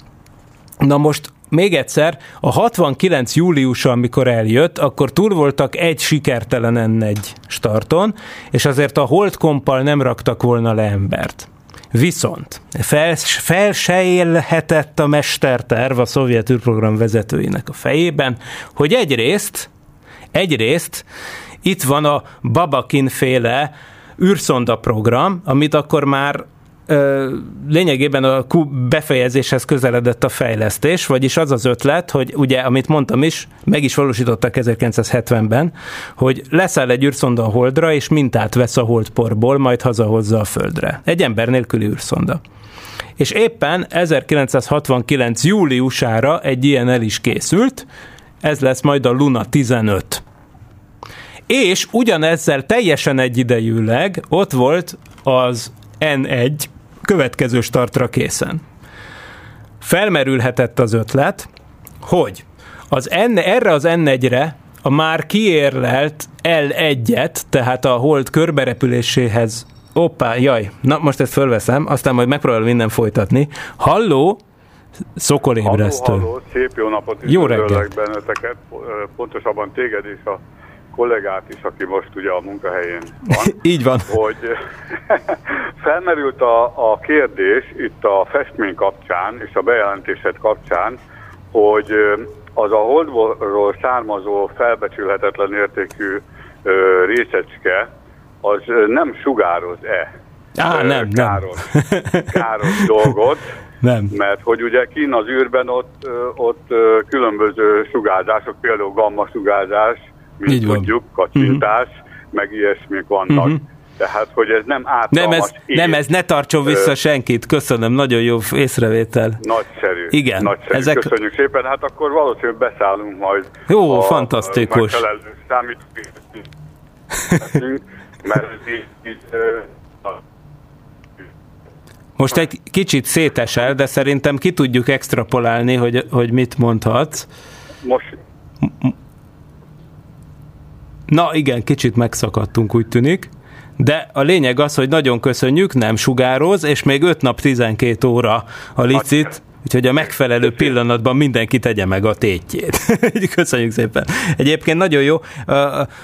Na most még egyszer, a 69 júliusa, amikor eljött, akkor túl voltak egy sikertelen egy starton, és azért a holdkompal nem raktak volna le embert. Viszont fel, felsejlhetett a mesterterv a szovjet űrprogram vezetőinek a fejében, hogy egyrészt, egyrészt itt van a Babakin féle űrszonda program, amit akkor már lényegében a Q befejezéshez közeledett a fejlesztés, vagyis az az ötlet, hogy ugye, amit mondtam is, meg is valósítottak 1970-ben, hogy leszáll egy űrszonda a Holdra, és mintát vesz a holdporból, majd hazahozza a Földre. Egy ember nélküli űrszonda. És éppen 1969. júliusára egy ilyen el is készült, ez lesz majd a Luna 15. És ugyanezzel teljesen egyidejűleg ott volt az N1 következő startra készen. Felmerülhetett az ötlet, hogy az N, erre az N1-re a már kiérlelt L1-et, tehát a hold körberepüléséhez Oppá, jaj, na most ezt fölveszem, aztán majd megpróbálom minden folytatni. Halló, Szokolébresztő. Halló, halló, szép jó napot is Jó reggelt. benneteket, pontosabban téged és a kollégát is, aki most ugye a munkahelyén van. Így van. hogy felmerült a, a kérdés itt a festmény kapcsán és a bejelentésed kapcsán, hogy az a holdról származó felbecsülhetetlen értékű ö, részecske, az nem sugároz-e Á, ö, nem, nem. káros, káros dolgot, Nem. mert hogy ugye kín az űrben ott, ott különböző sugárzások, például gamma sugárzás, mint Így van. tudjuk, kacsintás, meg ilyesmik vannak. Mhm. Tehát, hogy ez nem Nem ártalmas ez, ér. nem ez, ne tartson vissza Ö, senkit. Köszönöm, nagyon jó észrevétel. Nagyszerű. Igen, Nagyszerű. ezek-. Köszönjük szépen. Hát akkor valószínűleg beszállunk majd. Jó, a- fantasztikus. Mert így, így a- Most egy kicsit szétesel, de szerintem ki tudjuk extrapolálni, hogy, hogy mit mondhatsz. most Na igen, kicsit megszakadtunk, úgy tűnik. De a lényeg az, hogy nagyon köszönjük, nem sugároz, és még 5 nap 12 óra a licit, úgyhogy a megfelelő pillanatban mindenki tegye meg a tétjét. Köszönjük szépen. Egyébként nagyon jó.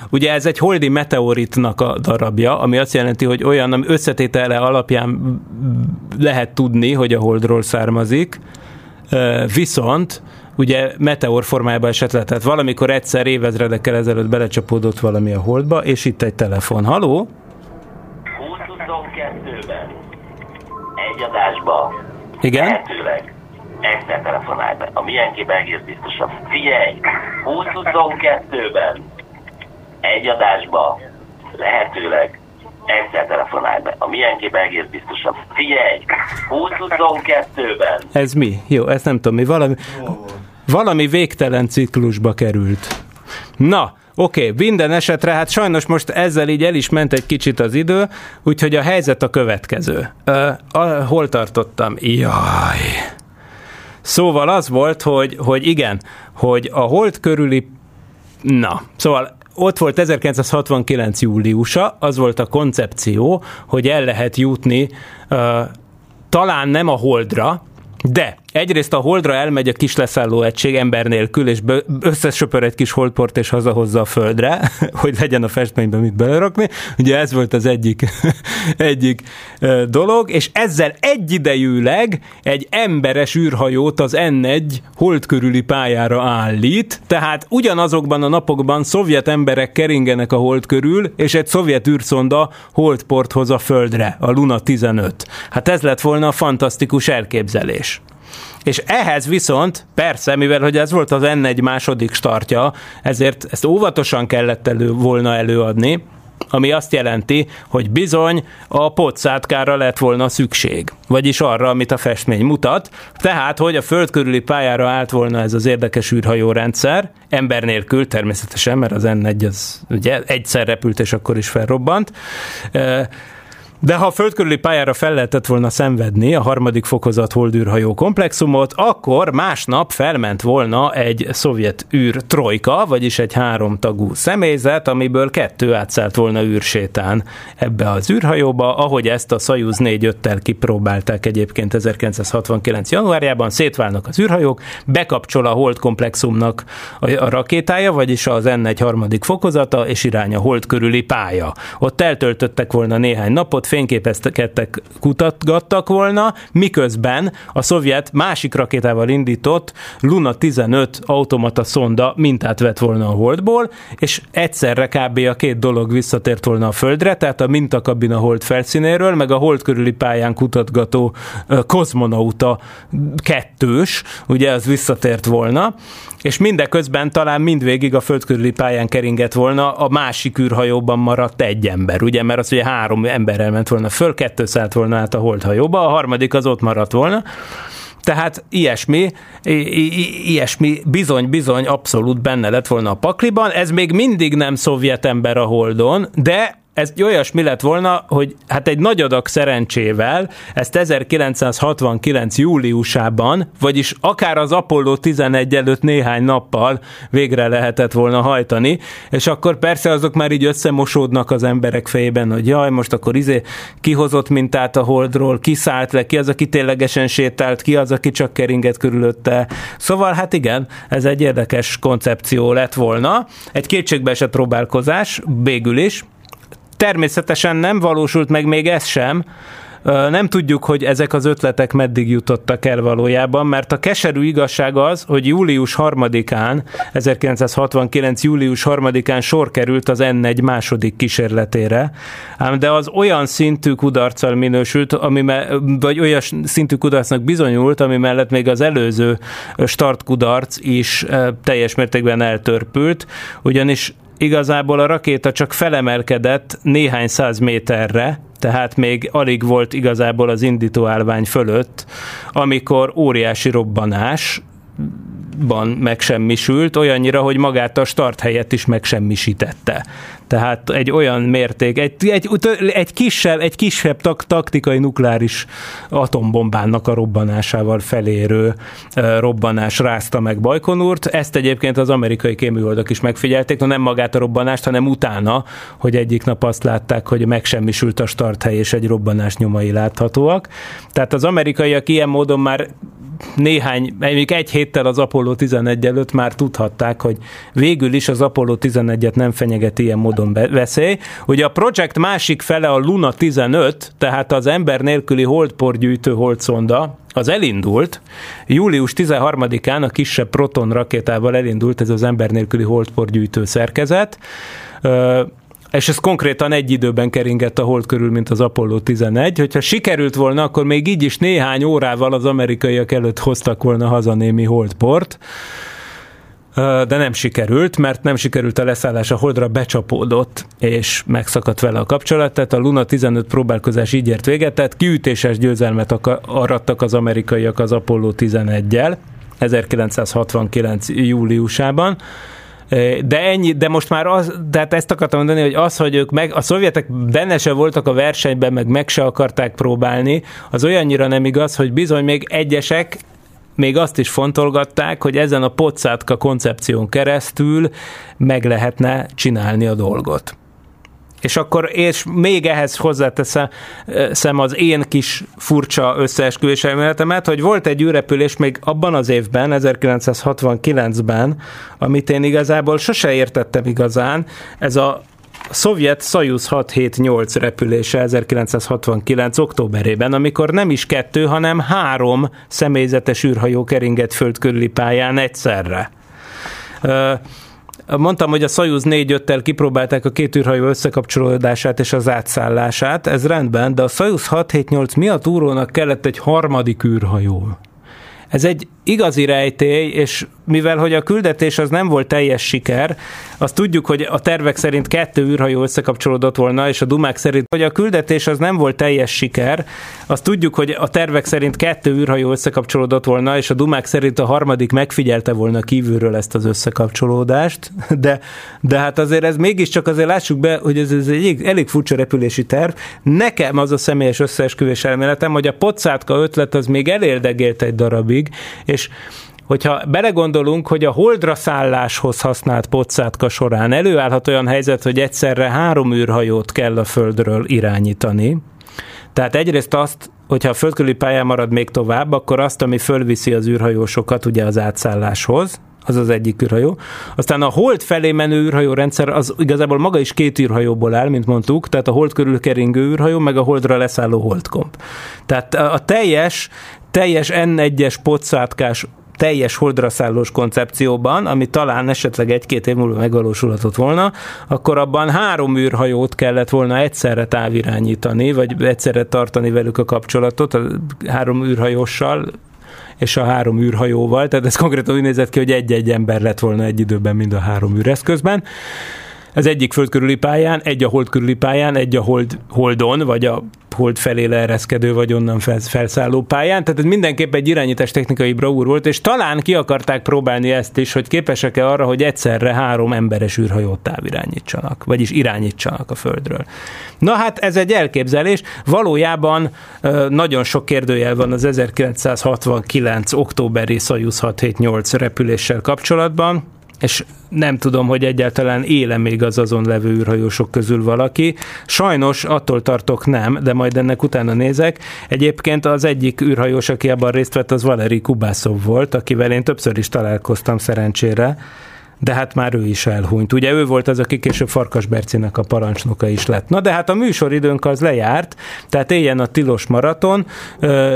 Ugye ez egy holdi meteoritnak a darabja, ami azt jelenti, hogy olyan ami összetétele alapján lehet tudni, hogy a holdról származik, viszont ugye meteor formájában esett le, tehát valamikor egyszer évezredekkel ezelőtt belecsapódott valami a holdba, és itt egy telefon. Haló? 2022-ben egy adásba Igen? lehetőleg egyszer telefonálj be. A milyenképpen egész biztosan. Figyelj! 2022-ben egy adásba lehetőleg egyszer telefonálj be. A milyenképpen egész biztosan. Figyelj! 2022-ben Ez mi? Jó, ezt nem tudom mi. Valami, valami végtelen ciklusba került. Na, oké, minden esetre, hát sajnos most ezzel így el is ment egy kicsit az idő, úgyhogy a helyzet a következő. Ö, a, hol tartottam? Jaj. Szóval az volt, hogy, hogy igen, hogy a hold körüli Na, szóval ott volt 1969. júliusa, az volt a koncepció, hogy el lehet jutni uh, talán nem a Holdra, de egyrészt a Holdra elmegy a kis leszálló egység ember nélkül, és összesöpör egy kis holdport, és hazahozza a Földre, hogy legyen a festményben mit belerakni. Ugye ez volt az egyik, egyik dolog, és ezzel egyidejűleg egy emberes űrhajót az N1 hold körüli pályára állít, tehát ugyanazokban a napokban szovjet emberek keringenek a hold körül, és egy szovjet űrszonda holdport hoz a Földre, a Luna 15. Hát ez lett volna a fantasztikus elképzelés. És ehhez viszont, persze, mivel hogy ez volt az N1 második startja, ezért ezt óvatosan kellett elő, volna előadni, ami azt jelenti, hogy bizony a potszátkára lett volna szükség. Vagyis arra, amit a festmény mutat. Tehát, hogy a föld körüli pályára állt volna ez az érdekes űrhajórendszer, ember nélkül természetesen, mert az N1 az ugye egyszer repült, és akkor is felrobbant. De ha a földkörüli pályára fel lehetett volna szenvedni a harmadik fokozat holdűrhajó komplexumot, akkor másnap felment volna egy szovjet űr trojka, vagyis egy háromtagú személyzet, amiből kettő átszállt volna űrsétán ebbe az űrhajóba, ahogy ezt a Soyuz 4-5-tel kipróbálták egyébként 1969. januárjában, szétválnak az űrhajók, bekapcsol a hold komplexumnak a rakétája, vagyis az N1 harmadik fokozata, és irány a hold körüli pálya. Ott eltöltöttek volna néhány napot, fényképeztettek, kutatgattak volna, miközben a szovjet másik rakétával indított Luna 15 automata szonda mintát vett volna a holdból, és egyszerre kb. a két dolog visszatért volna a földre, tehát a mintakabin a hold felszínéről, meg a hold körüli pályán kutatgató kozmonauta kettős, ugye az visszatért volna, és mindeközben talán mindvégig a föld körüli pályán keringett volna, a másik űrhajóban maradt egy ember, ugye, mert az ugye három ember elment volna föl, kettő szállt volna át a holdhajóba, a harmadik az ott maradt volna, tehát ilyesmi, i- i- ilyesmi bizony-bizony abszolút benne lett volna a pakliban. Ez még mindig nem szovjet ember a Holdon, de ez olyasmi lett volna, hogy hát egy nagy adag szerencsével ezt 1969. júliusában, vagyis akár az Apollo 11 előtt néhány nappal végre lehetett volna hajtani, és akkor persze azok már így összemosódnak az emberek fejében, hogy jaj, most akkor izé kihozott mintát a holdról, kiszállt le, ki az, aki ténylegesen sétált, ki az, aki csak keringet körülötte. Szóval hát igen, ez egy érdekes koncepció lett volna. Egy kétségbeesett próbálkozás, végül is. Természetesen nem valósult meg még ez sem, nem tudjuk, hogy ezek az ötletek meddig jutottak el valójában, mert a keserű igazság az, hogy július 3-án, 1969. július 3-án sor került az N1 második kísérletére, ám de az olyan szintű kudarccal minősült, ami me- vagy olyan szintű kudarcnak bizonyult, ami mellett még az előző startkudarc is teljes mértékben eltörpült, ugyanis igazából a rakéta csak felemelkedett néhány száz méterre, tehát még alig volt igazából az indítóállvány fölött, amikor óriási robbanás ban megsemmisült, olyannyira, hogy magát a start helyet is megsemmisítette. Tehát egy olyan mérték, egy, egy, egy kisebb, egy kisebb tak, taktikai nukleáris atombombának a robbanásával felérő robbanás rázta meg Bajkonurt. Ezt egyébként az amerikai kéműholdak is megfigyelték, no nem magát a robbanást, hanem utána, hogy egyik nap azt látták, hogy megsemmisült a starthely és egy robbanás nyomai láthatóak. Tehát az amerikaiak ilyen módon már néhány, még egy héttel az Apollo 11 előtt már tudhatták, hogy végül is az Apollo 11-et nem fenyeget ilyen módon veszély. Ugye a projekt másik fele a Luna 15, tehát az ember nélküli holdporgyűjtő holdszonda, az elindult. Július 13-án a kisebb Proton rakétával elindult ez az ember nélküli holdporgyűjtő szerkezet és ez konkrétan egy időben keringett a hold körül, mint az Apollo 11. Hogyha sikerült volna, akkor még így is néhány órával az amerikaiak előtt hoztak volna haza némi holdport de nem sikerült, mert nem sikerült a leszállás, a holdra becsapódott, és megszakadt vele a kapcsolat, tehát a Luna 15 próbálkozás így ért véget, tehát kiütéses győzelmet arattak az amerikaiak az Apollo 11-jel, 1969. júliusában, de ennyi, de most már az, tehát ezt akartam mondani, hogy az, hogy ők meg, a szovjetek benne se voltak a versenyben, meg meg se akarták próbálni, az olyannyira nem igaz, hogy bizony még egyesek még azt is fontolgatták, hogy ezen a pocátka koncepción keresztül meg lehetne csinálni a dolgot. És akkor, és még ehhez hozzáteszem az én kis furcsa összeesküvés elméletemet, hogy volt egy űrrepülés még abban az évben, 1969-ben, amit én igazából sose értettem igazán, ez a szovjet Soyuz 678 repülése 1969. októberében, amikor nem is kettő, hanem három személyzetes űrhajó keringett föld körüli pályán egyszerre. Mondtam, hogy a Soyuz 4-5-tel kipróbálták a két űrhajó összekapcsolódását és az átszállását, ez rendben, de a Soyuz 678 miatt úrónak kellett egy harmadik űrhajó. Ez egy igazi rejtély, és mivel hogy a küldetés az nem volt teljes siker, azt tudjuk, hogy a tervek szerint kettő űrhajó összekapcsolódott volna, és a dumák szerint, hogy a küldetés az nem volt teljes siker, azt tudjuk, hogy a tervek szerint kettő űrhajó összekapcsolódott volna, és a dumák szerint a harmadik megfigyelte volna kívülről ezt az összekapcsolódást, de, de hát azért ez mégiscsak azért lássuk be, hogy ez, ez egy elég, furcsa repülési terv. Nekem az a személyes összeesküvés elméletem, hogy a pocátka ötlet az még elérdegélt egy darabig, és hogyha belegondolunk, hogy a holdra szálláshoz használt pocátka során előállhat olyan helyzet, hogy egyszerre három űrhajót kell a Földről irányítani, tehát egyrészt azt, hogyha a földkörüli pályán marad még tovább, akkor azt, ami fölviszi az űrhajósokat ugye az átszálláshoz, az az egyik űrhajó. Aztán a hold felé menő űrhajó rendszer az igazából maga is két űrhajóból áll, mint mondtuk, tehát a hold körül keringő űrhajó, meg a holdra leszálló holdkomp. Tehát a teljes, teljes N1-es pocátkás teljes holdra szállós koncepcióban, ami talán esetleg egy-két év múlva megvalósulhatott volna, akkor abban három űrhajót kellett volna egyszerre távirányítani, vagy egyszerre tartani velük a kapcsolatot, a három űrhajóssal, és a három űrhajóval, tehát ez konkrétan úgy nézett ki, hogy egy-egy ember lett volna egy időben mind a három űreszközben. Az egyik föld körüli pályán, egy a hold körüli pályán, egy a hold, holdon, vagy a hold felé leereszkedő, vagy onnan felszálló pályán. Tehát ez mindenképp egy irányítás technikai bravúr volt, és talán ki akarták próbálni ezt is, hogy képesek-e arra, hogy egyszerre három emberes űrhajót távirányítsanak, vagyis irányítsanak a Földről. Na hát ez egy elképzelés. Valójában nagyon sok kérdőjel van az 1969. októberi Soyuz 678 repüléssel kapcsolatban és nem tudom, hogy egyáltalán éle még az azon levő űrhajósok közül valaki. Sajnos attól tartok nem, de majd ennek utána nézek. Egyébként az egyik űrhajós, aki abban részt vett, az Valeri Kubászov volt, akivel én többször is találkoztam szerencsére de hát már ő is elhunyt. Ugye ő volt az, aki később Farkas Bercinek a parancsnoka is lett. Na de hát a műsoridőnk az lejárt, tehát éljen a tilos maraton,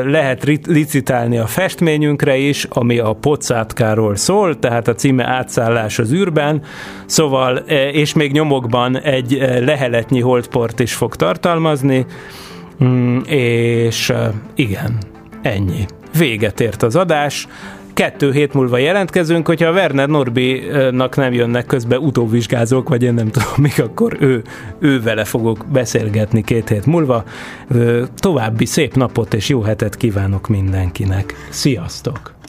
lehet licitálni a festményünkre is, ami a pocátkáról szól, tehát a címe átszállás az űrben, szóval, és még nyomokban egy leheletnyi holdport is fog tartalmazni, mm, és igen, ennyi. Véget ért az adás kettő hét múlva jelentkezünk, hogyha Werner Norbi-nak nem jönnek közbe utóvizsgázók, vagy én nem tudom, még akkor ő, ő vele fogok beszélgetni két hét múlva. További szép napot és jó hetet kívánok mindenkinek. Sziasztok!